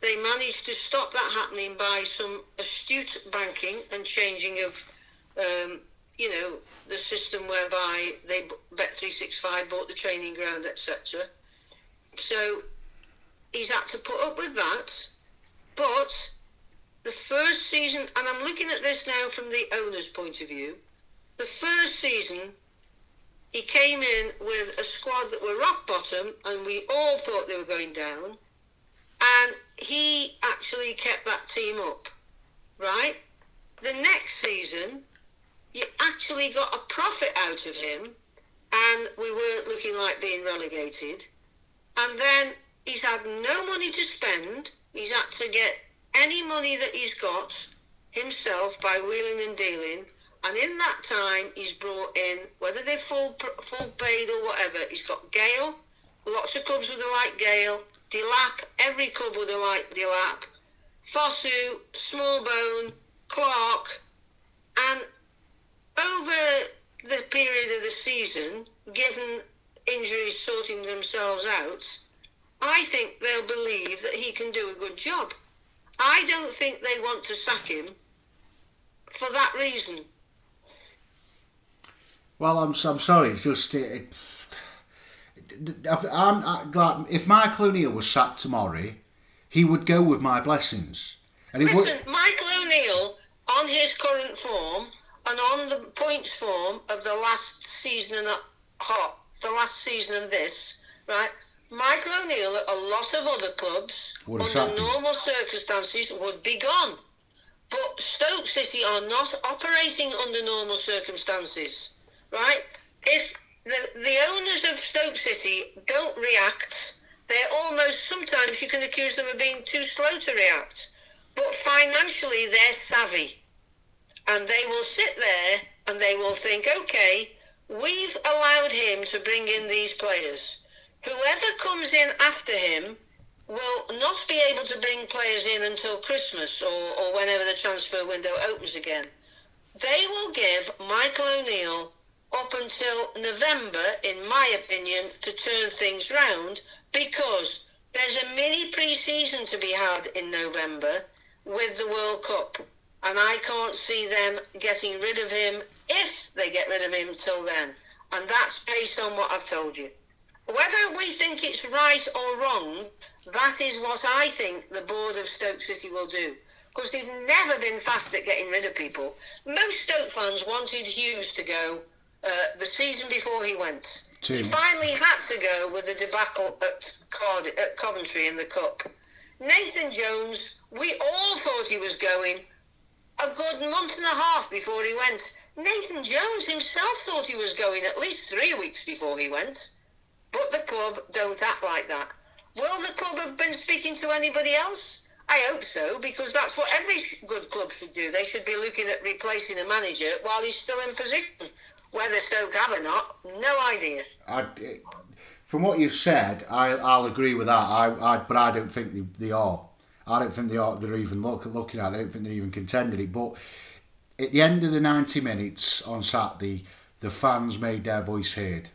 They managed to stop that happening by some astute banking and changing of, um, you know, the system whereby they Bet365 bought the training ground, etc. So he's had to put up with that. But the first season, and I'm looking at this now from the owner's point of view, the first season he came in with a squad that were rock bottom and we all thought they were going down. And he actually kept that team up, right? The next season, you actually got a profit out of him and we weren't looking like being relegated. And then he's had no money to spend. He's had to get any money that he's got himself by wheeling and dealing. And in that time, he's brought in, whether they're full, full paid or whatever, he's got Gayle. Lots of clubs would have liked Gayle. Delap, every club would have liked Delap. Fosu, Smallbone, Clark, And over the period of the season, given injuries sorting themselves out, I think they'll believe that he can do a good job. I don't think they want to sack him for that reason. Well, I'm I'm sorry. It's just it, I'm, I'm glad if Michael O'Neill was sacked tomorrow, he would go with my blessings. And Listen, would... Michael O'Neill on his current form and on the points form of the last season and a hot, the last season and this, right? Michael O'Neill, a lot of other clubs, under normal circumstances, would be gone. But Stoke City are not operating under normal circumstances, right? If the, the owners of Stoke City don't react, they're almost, sometimes you can accuse them of being too slow to react. But financially, they're savvy. And they will sit there and they will think, okay, we've allowed him to bring in these players. Whoever comes in after him will not be able to bring players in until Christmas or, or whenever the transfer window opens again. They will give Michael O'Neill up until November, in my opinion, to turn things round because there's a mini pre-season to be had in November with the World Cup. And I can't see them getting rid of him if they get rid of him till then. And that's based on what I've told you. Whether we think it's right or wrong, that is what I think the board of Stoke City will do. Because they've never been fast at getting rid of people. Most Stoke fans wanted Hughes to go uh, the season before he went. He finally had to go with the debacle at, Card- at Coventry in the Cup. Nathan Jones, we all thought he was going a good month and a half before he went. Nathan Jones himself thought he was going at least three weeks before he went. But the club don't act like that. Will the club have been speaking to anybody else? I hope so, because that's what every good club should do. They should be looking at replacing a manager while he's still in position. Whether Stoke have or not, no idea. I, from what you've said, I, I'll agree with that. I, I, but I don't think they, they are. I don't think they are. They're even look, looking at. it. I don't think they're even contending it. But at the end of the ninety minutes on Saturday, the fans made their voice heard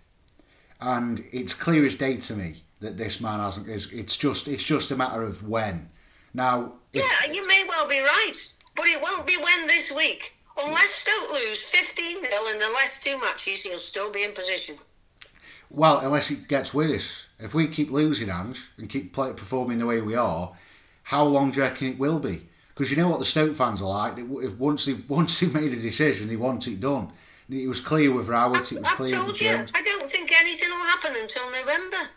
and it's clear as day to me that this man hasn't. Is it's just it's just a matter of when. Now, if, yeah, you may well be right, but it won't be when this week. Unless Stoke lose 15 0 in the last two matches, he'll still be in position. Well, unless it gets worse. If we keep losing hands and keep play, performing the way we are, how long do you reckon it will be? Because you know what the Stoke fans are like. If once they once they've made a decision, they want it done. It was clear with Rowett. It was I've clear with Jones. I don't think anything will happen until November.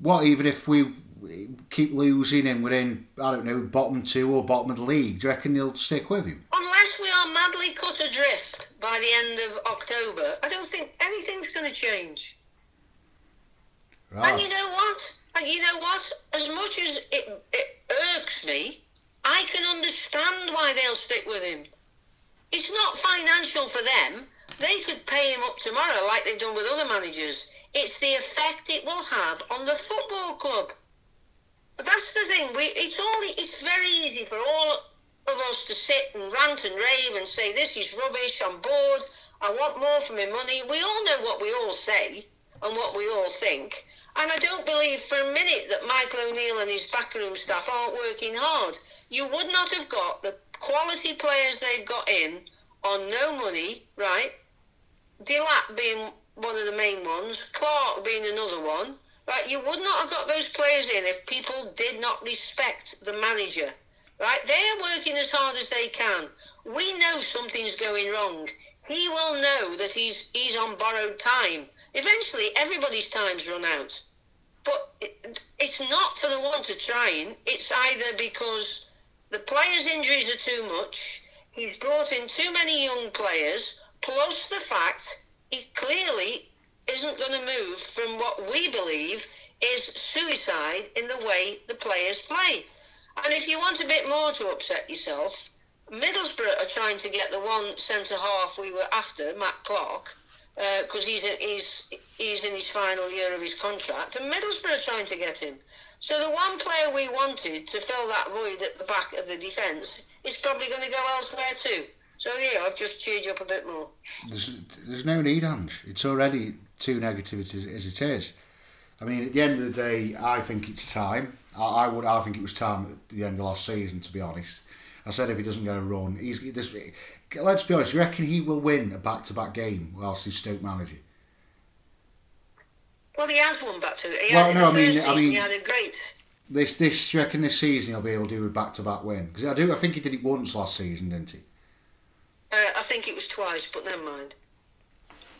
What even if we keep losing and we're in I don't know bottom two or bottom of the league? Do you reckon they'll stick with him? Unless we are madly cut adrift by the end of October, I don't think anything's going to change. Right. And you know what? And you know what? As much as it, it irks me, I can understand why they'll stick with him. It's not financial for them. They could pay him up tomorrow like they've done with other managers. It's the effect it will have on the football club. That's the thing. We, it's only it's very easy for all of us to sit and rant and rave and say this is rubbish. I'm bored. I want more for my money. We all know what we all say and what we all think. And I don't believe for a minute that Michael O'Neill and his backroom staff aren't working hard. You would not have got the quality players they've got in on no money, right? Delap being one of the main ones, Clark being another one, right? You would not have got those players in if people did not respect the manager, right? They are working as hard as they can. We know something's going wrong. He will know that he's he's on borrowed time. Eventually, everybody's time's run out. But it, it's not for the want of trying. It's either because the players' injuries are too much. He's brought in too many young players, plus the fact he clearly isn't going to move from what we believe is suicide in the way the players play. And if you want a bit more to upset yourself, Middlesbrough are trying to get the one centre half we were after, Matt Clark, because uh, he's, he's, he's in his final year of his contract, and Middlesbrough are trying to get him. So the one player we wanted to fill that void at the back of the defence is probably going to go elsewhere too. So yeah, I've just cheered you up a bit more. There's, there's no need, Ange. It's already too negative as, as it is. I mean, at the end of the day, I think it's time. I, I would. I think it was time at the end of last season. To be honest, I said if he doesn't get a run, he's this. Let's be honest. You reckon he will win a back-to-back game whilst he's Stoke manager? Well, he has won back to. He well, no, I mean, I mean, he had a great. This, this, do you reckon this season he'll be able to do a back-to-back win? Because I do, I think he did it once last season, didn't he? Uh, I think it was twice, but never mind.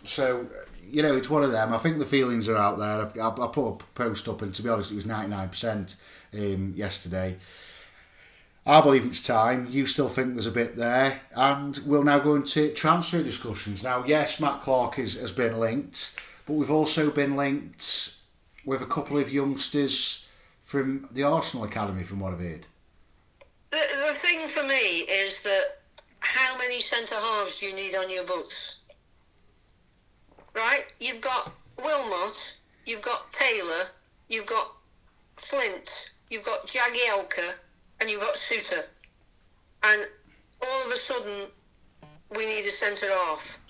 So, you know, it's one of them. I think the feelings are out there. I, I put a post up, and to be honest, it was ninety nine percent um, yesterday. I believe it's time. You still think there's a bit there, and we'll now go into transfer discussions. Now, yes, Matt Clark is, has been linked, but we've also been linked with a couple of youngsters from the Arsenal academy, from what I've heard. The, the thing for me is that how many centre halves do you need on your books? Right? You've got Wilmot, you've got Taylor, you've got Flint, you've got Jagielka, and you've got Souttar. And all of a sudden, we need a centre half.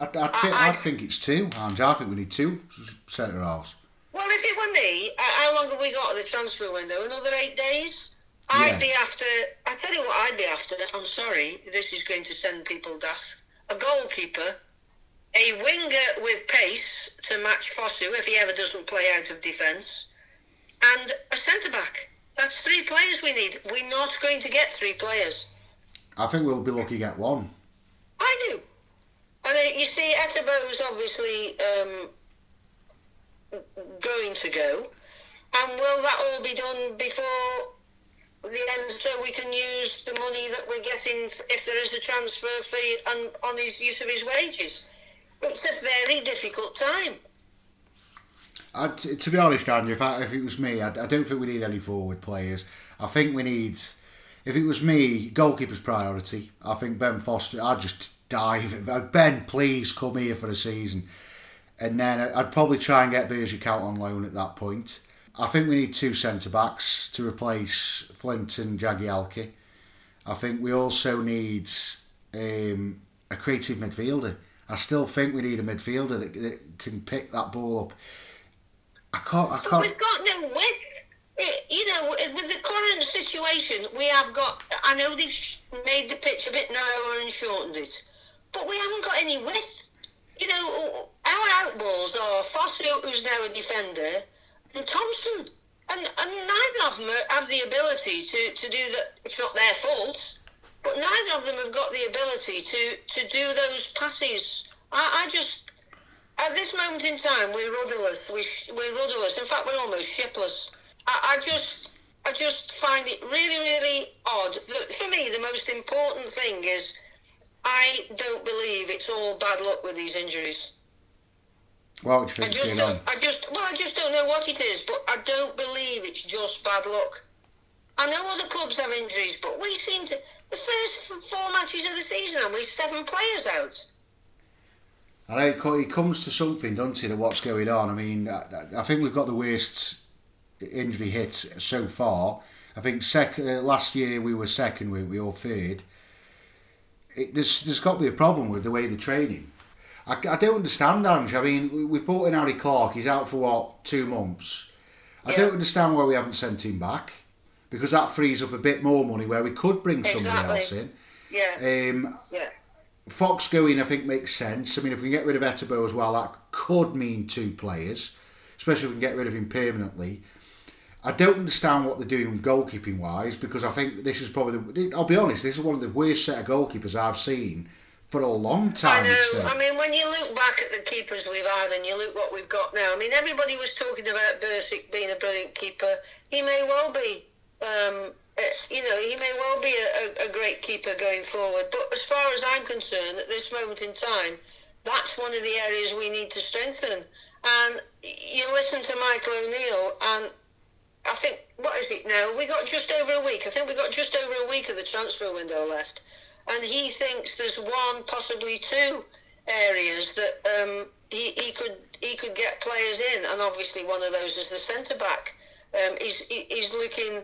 I'd, I'd, think, I'd, I'd think it's two, Ange. I think we need two centre halves. Well, if it were me, how long have we got in the transfer window? Another eight days? I'd yeah. be after. I tell you what, I'd be after. I'm sorry, this is going to send people daft. A goalkeeper, a winger with pace to match Fosu if he ever doesn't play out of defence, and a centre back. That's three players we need. We're not going to get three players. I think we'll be lucky to get one. I do. And uh, you see, Etebo's obviously um, going to go. And will that all be done before the end so we can use the money that we're getting if there is a transfer fee and on his use of his wages? It's a very difficult time. To be honest, Andy, if, I, if it was me, I, I don't think we need any forward players. I think we need, if it was me, goalkeeper's priority. I think Ben Foster, I'd just dive. Ben, please come here for a season. And then I'd probably try and get Bursik out on loan at that point. I think we need two centre backs to replace Flint and Jagielka. I think we also need um, a creative midfielder. I still think we need a midfielder that, that can pick that ball up. I can't. I can't. But we've got no width. You know, with the current situation, we have got. I know they've made the pitch a bit narrower and shortened it, but we haven't got any width. You know, our outballs are Fosu, who's now a defender, and Thompson. And, and neither of them have the ability to, to do that. It's not their fault, but neither of them have got the ability to, to do those passes. I, I just, at this moment in time, we're rudderless. We, we're rudderless. In fact, we're almost shipless. I, I just, I just find it really, really odd. For me, the most important thing is I don't believe it's all bad luck with these injuries. Well, I just, don't, I just, well, I just don't know what it is, but I don't believe it's just bad luck. I know other clubs have injuries, but we seem to the first four matches of the season, and we're seven players out. I know it comes to something, doesn't it, of what's going on. I mean, I, I think we've got the worst injury hit so far. I think sec- uh, last year we were second, we, we all third. It, there's, there's got to be a problem with the way they're training. I, I don't understand, Ange. I mean, we, we brought in Harry Clarke. He's out for what two months. I yeah. don't understand why we haven't sent him back because that frees up a bit more money where we could bring somebody exactly. else in. Yeah. Um, yeah. Fox going, I think, makes sense. I mean, if we can get rid of Etebo as well, that could mean two players, especially if we can get rid of him permanently. I don't understand what they're doing with goalkeeping wise because I think this is probably, the, I'll be honest, this is one of the worst set of goalkeepers I've seen for a long time. I know. I mean, when you look back at the keepers we've had and you look what we've got now, I mean, everybody was talking about Bursik being a brilliant keeper. He may well be. Um, uh, you know, he may well be a, a, great keeper going forward. But as far as I'm concerned, at this moment in time, that's one of the areas we need to strengthen. And you listen to Michael O'Neill, and I think, what is it now? We got just over a week. I think we got just over a week of the transfer window left and he thinks there's one, possibly two areas that um, he, he could he could get players in, and obviously one of those is the centre back. Um, he's he's looking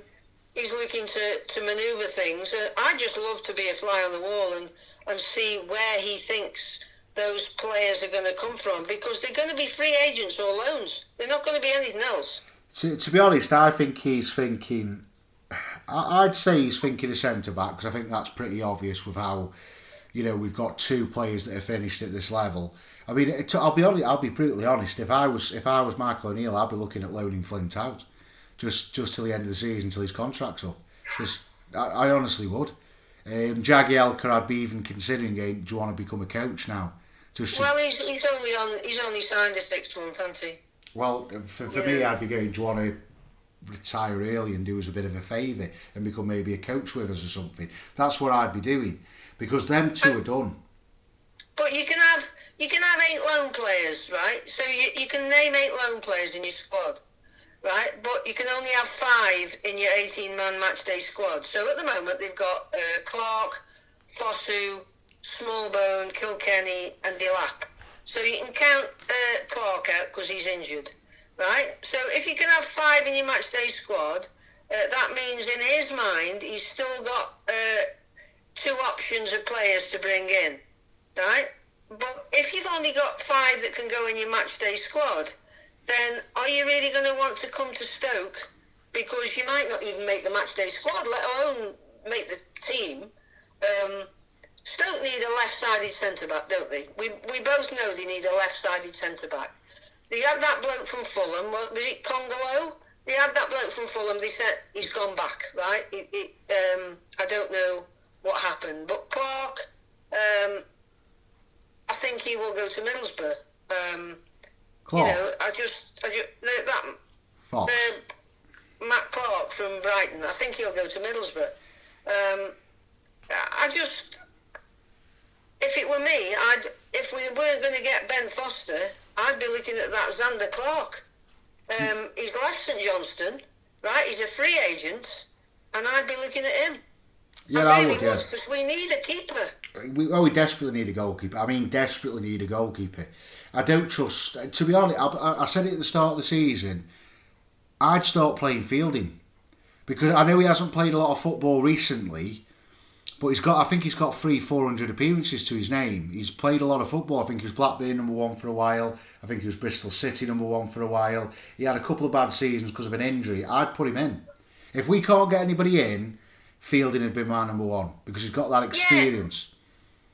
he's looking to, to manoeuvre things. Uh, I just love to be a fly on the wall and, and see where he thinks those players are going to come from because they're going to be free agents or loans. They're not going to be anything else. To, to be honest, I think he's thinking I'd say he's thinking of centre back because I think that's pretty obvious with how, you know, we've got two players that are finished at this level. I mean, I'll be honest, I'll be brutally honest. If I was if I was Michael O'Neill, I'd be looking at loaning Flint out, just just till the end of the season, till his contract's up. Because I, I, honestly would. Um, Jagielka, I'd be even considering. Going, do you want to become a coach now? Just well, he's, he's only on he's only signed a six month, hasn't he? Well, for, for yeah. me, I'd be going. Do you want to retire early and do us a bit of a favour and become maybe a coach with us or something. That's what I'd be doing because them two are done. But you can have you can have eight loan players, right? So you, you can name eight loan players in your squad, right? But you can only have five in your 18 man match day squad. So at the moment they've got uh, Clark, Fosu, Smallbone, Kilkenny, and Delap. So you can count uh, Clark out because he's injured, right? So if you can have five in your match day squad, uh, that means in his mind he's still got uh, two options of players to bring in, right? But if you've only got five that can go in your match day squad, then are you really going to want to come to Stoke? Because you might not even make the match day squad, let alone make the team. Um, Stoke need a left-sided centre back, don't they? We we both know they need a left-sided centre back. They had that bloke from Fulham. Was it Kongolo? They had that bloke from Fulham. They said he's gone back, right? It, it, um, I don't know what happened, but Clark. Um, I think he will go to Middlesbrough. Um, Clark. You know, I just, I just that Fox. uh, Matt Clark from Brighton. I think he'll go to Middlesbrough. Um, I just, if it were me, I'd if we weren't going to get Ben Foster, I'd be looking at that Zander Clark. Um, he's left St Johnstone, right? He's a free agent, and I'd be looking at him. yeah, I I really would. Yeah. because we need a keeper. We, oh, we desperately need a goalkeeper. I mean, desperately need a goalkeeper. I don't trust. To be honest, I, I- said it at the start of the season. I'd start playing fielding because I know he hasn't played a lot of football recently, but he's got. I think he's got three, four hundred appearances to his name. He's played a lot of football. I think he was Blackburn number one for a while. I think he was Bristol City number one for a while. He had a couple of bad seasons because of an injury. I'd put him in. If we can't get anybody in, fielding would be my number one because he's got that experience.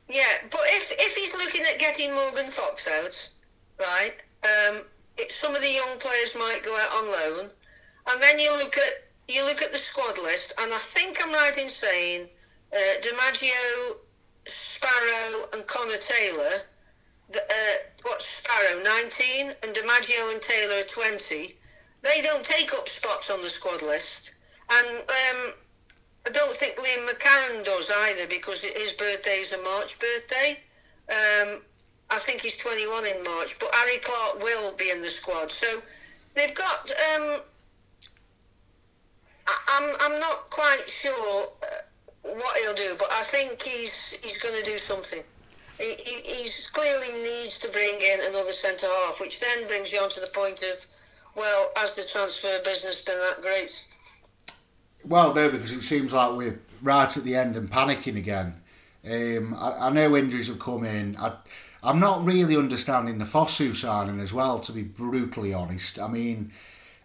Yeah, but if if he's looking at getting Morgan Fox out, right? Um, it, some of the young players might go out on loan, and then you look at you look at the squad list, and I think I'm right in saying uh, D'Margio, Sparrow, and Connor Taylor. The, uh, what's Sparrow 19 and D'Margio and Taylor are 20. They don't take up spots on the squad list, and um, I don't think Liam McCarron does either because his birthday is a March birthday. Um, I think he's 21 in March, but Harry Clark will be in the squad. So they've got. Um, I, I'm I'm not quite sure uh, what he'll do, but I think he's he's going to do something. He, he he's clearly needs to bring in another centre half, which then brings you on to the point of, well, has the transfer business been that great? Well, no, because it seems like we're right at the end and panicking again. Um, I, I know injuries have come in. I, I'm not really understanding the Fosu signing as well, to be brutally honest. I mean,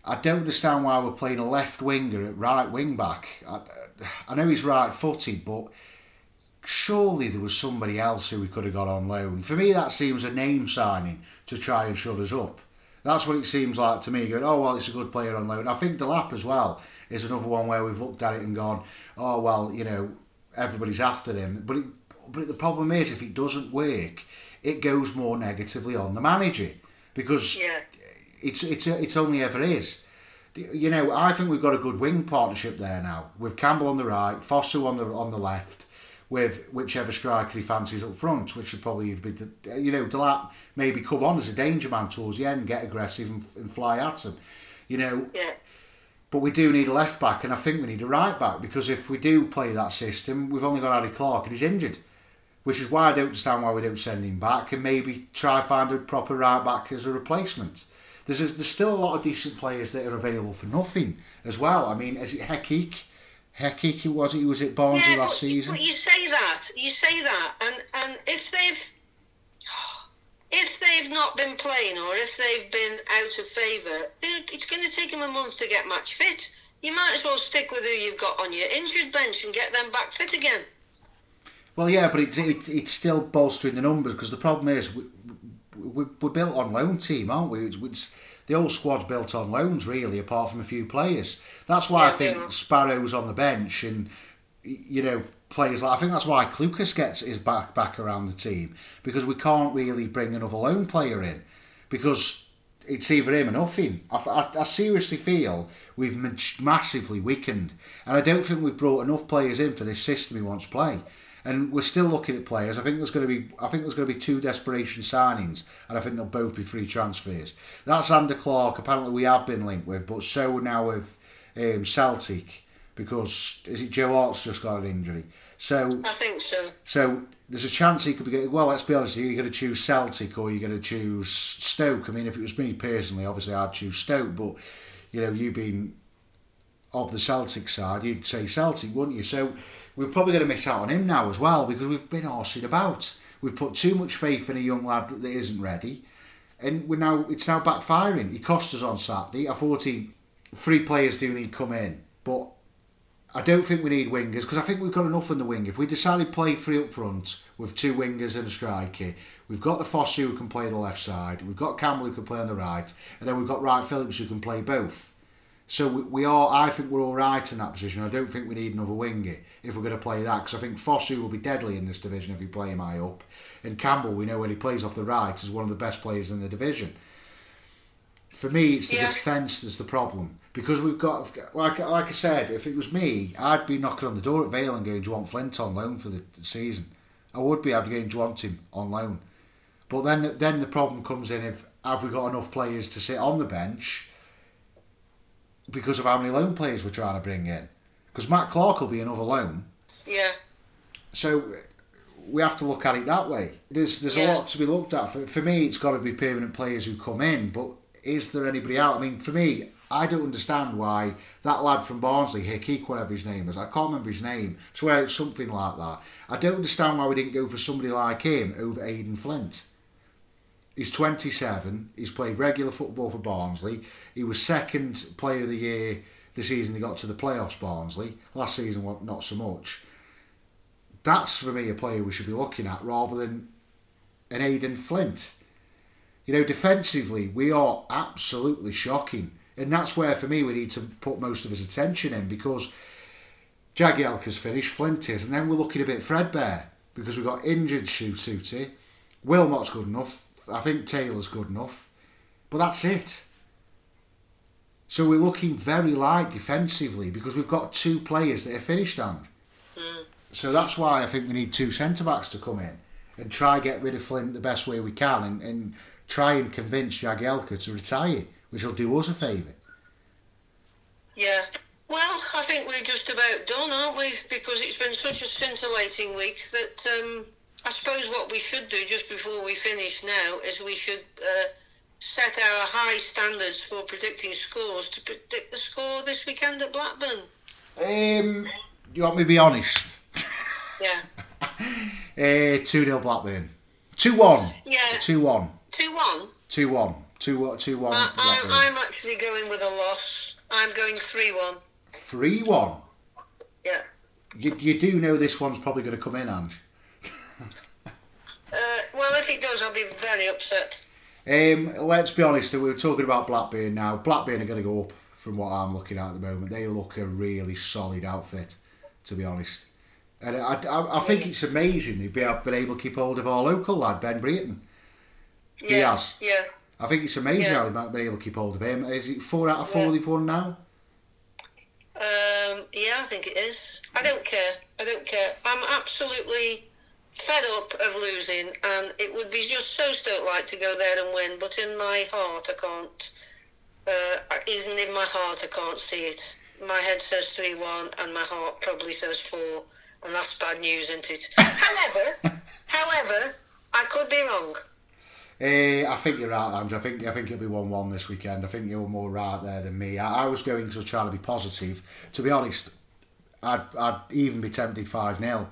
I don't understand why we're playing a left winger at right wing back. I, I know he's right footed, but surely there was somebody else who we could have got on loan. For me, that seems a name signing to try and shut us up. That's what it seems like to me. Going, oh well, it's a good player on loan. I think Delap as well is another one where we've looked at it and gone, oh well, you know, everybody's after him. But it, but the problem is, if it doesn't work, it goes more negatively on the manager because Yeah. it's it's it's only ever is. You know, I think we've got a good wing partnership there now with Campbell on the right, Fosu on the on the left, with whichever striker he fancies up front, which would probably be, you know, Delap maybe come on as a danger man towards the end, get aggressive and, and fly at him. You know, Yeah. but we do need a left back, and I think we need a right back because if we do play that system, we've only got Harry Clark and he's injured, which is why I don't understand why we don't send him back and maybe try find a proper right back as a replacement. There's a, there's still a lot of decent players that are available for nothing as well. I mean, is it Helik? Helik, was it? He was at Barnsley Yeah, last but, season. but you say that, you say that, and and if they've if they've not been playing or if they've been out of favour, it's going to take them a month to get match fit. You might as well stick with who you've got on your injured bench and get them back fit again. Well, yeah, but it's it, it's still bolstering the numbers because the problem is we, we, we're built on loan team, aren't we? It's, it's, the whole squad's built on loans, really, apart from a few players. That's why I think yeah. Sparrow's on the bench and you know players like I think that's why Clucas gets his back back around the team because we can't really bring another loan player in because it's either him or nothing. I, I, I seriously feel we've massively weakened, and I don't think we've brought enough players in for this system he wants to play. And we're still looking at players. I think there's going to be I think there's going to be two desperation signings, and I think they'll both be free transfers. That's Zander Clark. Apparently, we have been linked with, but so now with um, Celtic because is it Joe Hart's just got an injury. So I think so. So there's a chance he could be. Getting, well, let's be honest. You're going to choose Celtic or you're going to choose Stoke. I mean, if it was me personally, obviously I'd choose Stoke. But you know, you being of the Celtic side, you'd say Celtic, wouldn't you? So we're probably going to miss out on him now as well because we've been horsing about. We've put too much faith in a young lad that isn't ready, and we're now it's now backfiring. He cost us on Saturday. I thought he three players do need to come in, but I don't think we need wingers because I think we've got enough in the wing. If we decide to play three up front with two wingers and a striker, we've got the Fosu who can play the left side, we've got Campbell who can play on the right, and then we've got Wright Phillips who can play both. So we, we are. I think we're all right in that position. I don't think we need another winger if we're going to play that because I think Fosu will be deadly in this division if we play him high up, and Campbell we know when he plays off the right is one of the best players in the division. For me, it's the yeah. defence that's the problem because we've got like like I said, if it was me, I'd be knocking on the door at Vale and going, "Do you want Flint on loan for the, season?" I would be. I'd be going, "Do you want him on loan?" But then then the problem comes in if have we got enough players to sit on the bench because of how many loan players we're trying to bring in? Because Matt Clark will be another loan. Yeah. So we have to look at it that way. There's there's yeah. a lot to be looked at. For, for me, it's got to be permanent players who come in. But is there anybody out? I mean, for me, I don't understand why that lad from Barnsley, Hickey, whatever his name is, I can't remember his name, I swear it's something like that. I don't understand why we didn't go for somebody like him over Aden Flint. He's 27, he's played regular football for Barnsley, he was second player of the year the season they got to the playoffs, Barnsley. Last season, not so much. That's for me a player we should be looking at rather than an Aden Flint. You know, defensively, we are absolutely shocking. And that's where, for me, we need to put most of his attention in because Jagielka's finished, Flint is, and then we're looking a bit threadbare because we've got injured Shooty. Wilmot's good enough. I think Taylor's good enough. But that's it. So we're looking very light defensively because we've got two players that are finished on. Mm. So that's why I think we need two centre backs to come in and try get rid of Flint the best way we can and, and try and convince Jagielka to retire which will do us a favour. Yeah. Well, I think we're just about done, aren't we? Because it's been such a scintillating week that um, I suppose what we should do just before we finish now is we should uh, set our high standards for predicting scores to predict the score this weekend at Blackburn. Um, you want me to be honest? Yeah. uh, 2 0 Blackburn. 2 1. Yeah. 2 1. 2 1. 2 1. Two, two one. Uh, I'm, I'm actually going with a loss. I'm going three one. Three one. Yeah. You, you do know this one's probably going to come in, Ange. Uh, well, if it does, I'll be very upset. Um, let's be honest. We are talking about Blackburn now. Blackburn are going to go up from what I'm looking at at the moment. They look a really solid outfit, to be honest. And I, I, I think it's amazing they've been able to keep hold of our local lad Ben Brereton. Yeah, he has. Yeah. I think it's amazing yeah. how they've been able to keep hold of him. Is it four out of four yeah. they've won now? Um, yeah, I think it is. I don't care. I don't care. I'm absolutely fed up of losing, and it would be just so Stoke-like to go there and win. But in my heart, I can't. Uh, even in my heart, I can't see it. My head says three-one, and my heart probably says four, and that's bad news, isn't it? however, however, I could be wrong. Uh, I think you're right, Andrew. I think I think it'll be one-one this weekend. I think you're more right there than me. I, I was going because I was trying to be positive. To be honest, I'd I'd even be tempted five 0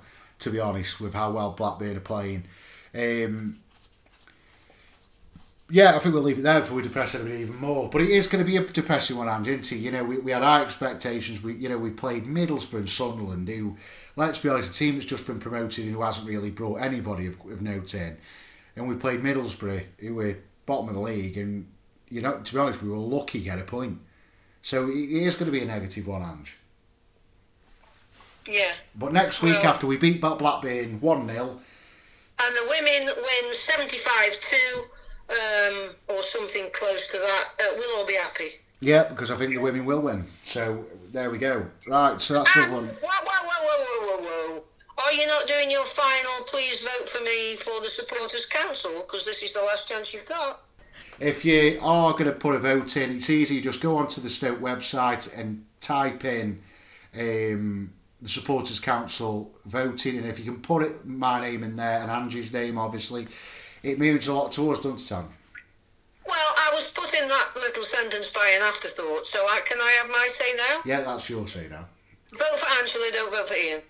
To be honest, with how well Blackburn are playing. Um, yeah, I think we'll leave it there before we depress anybody even more. But it is going to be a depressing one, Andrew, isn't it? You know, we, we had high expectations. We you know we played Middlesbrough and Sunderland, who, let's be honest, a team that's just been promoted and who hasn't really brought anybody of, of note in and we played Middlesbrough, who were bottom of the league, and you know, to be honest, we were lucky to get a point. So it is going to be a negative one, Ange. Yeah. But next week, well, after we beat Blackburn 1 0. And the women win 75 2, um, or something close to that, uh, we'll all be happy. Yeah, because I think the women will win. So there we go. Right, so that's the one. whoa, whoa, whoa, whoa, whoa, whoa, whoa. Are you not doing your final please vote for me for the Supporters Council? Because this is the last chance you've got. If you are going to put a vote in, it's easy. Just go onto the Stoke website and type in um, the Supporters Council voting, and if you can put it my name in there and Angie's name, obviously, it means a lot to us, doesn't it, Tom? Well, I was putting that little sentence by an afterthought, so I, can I have my say now? Yeah, that's your say now. Vote for Angela, don't vote for Ian.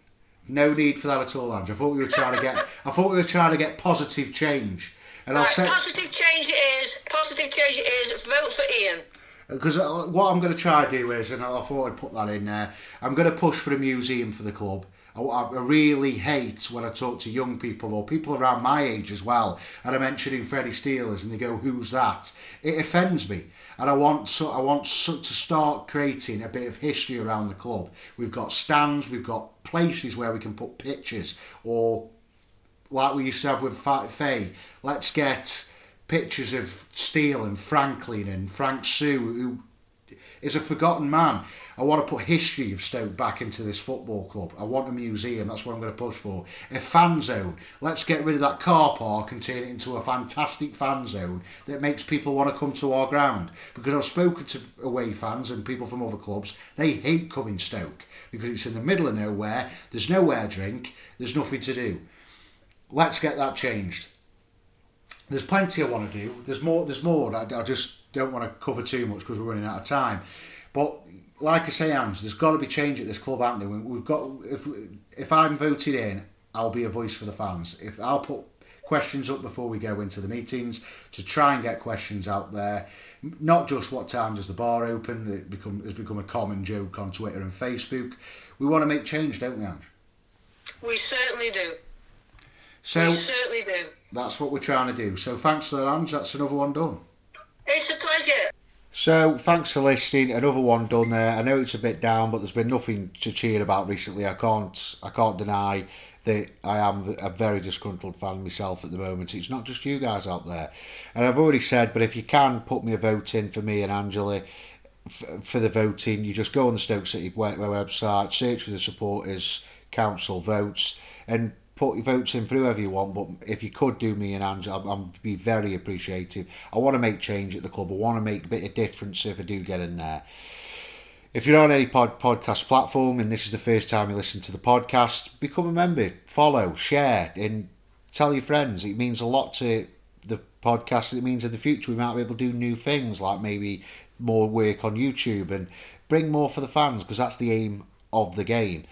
No need for that at all, Ange. I thought we were trying to get. I thought we were trying to get positive change, and I'll Right, say positive change is Positive change is Vote for Ian. Because uh, what I'm going to try to do is, and I thought I'd put that in there. I'm going to push for a museum for the club. I, really hate when I talk to young people or people around my age as well, and I'm mentioning Freddie Steelers, and they go, "Who's that?" It offends me, and I want so I want so, to start creating a bit of history around the club. We've got stands, we've got places where we can put pictures, or like we used to have with Fa- Faye. Let's get pictures of Steele and Franklin and Frank Soo, who is a forgotten man. I want to put history of Stoke back into this football club. I want a museum. That's what I'm going to push for. A fan zone. Let's get rid of that car park and turn it into a fantastic fan zone that makes people want to come to our ground. Because I've spoken to away fans and people from other clubs. They hate coming Stoke because it's in the middle of nowhere. There's nowhere to drink. There's nothing to do. Let's get that changed. There's plenty I want to do. There's more. There's more. I, I just don't want to cover too much because we're running out of time. But like I say, Ange, there's got to be change at this club, haven't there? We've got. If if I'm voted in, I'll be a voice for the fans. If I'll put questions up before we go into the meetings to try and get questions out there, not just what time does the bar open. That become has become a common joke on Twitter and Facebook. We want to make change, don't we, Ange? We certainly do. So we certainly do. that's what we're trying to do. So thanks for that, Ange. That's another one done. It's a pleasure. So, thanks for listening. Another one done there. I know it's a bit down, but there's been nothing to cheer about recently. I can't, I can't deny that I am a very disgruntled fan myself at the moment. It's not just you guys out there, and I've already said. But if you can put me a vote in for me and Angela f- for the voting, you just go on the Stoke City website, search for the supporters council votes, and put your votes in for whoever you want. But if you could do me and Angela, I'd, be very appreciative. I want to make change at the club. I want to make a bit of difference if I do get in there. If you're on any pod, podcast platform and this is the first time you listen to the podcast, become a member, follow, share, and tell your friends. It means a lot to the podcast. It means in the future we might be able to do new things like maybe more work on YouTube and bring more for the fans because that's the aim of the game.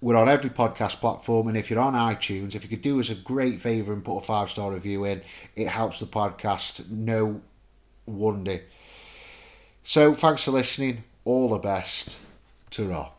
We're on every podcast platform, and if you're on iTunes, if you could do us a great favour and put a five star review in, it helps the podcast. No wonder. So, thanks for listening. All the best. to Ta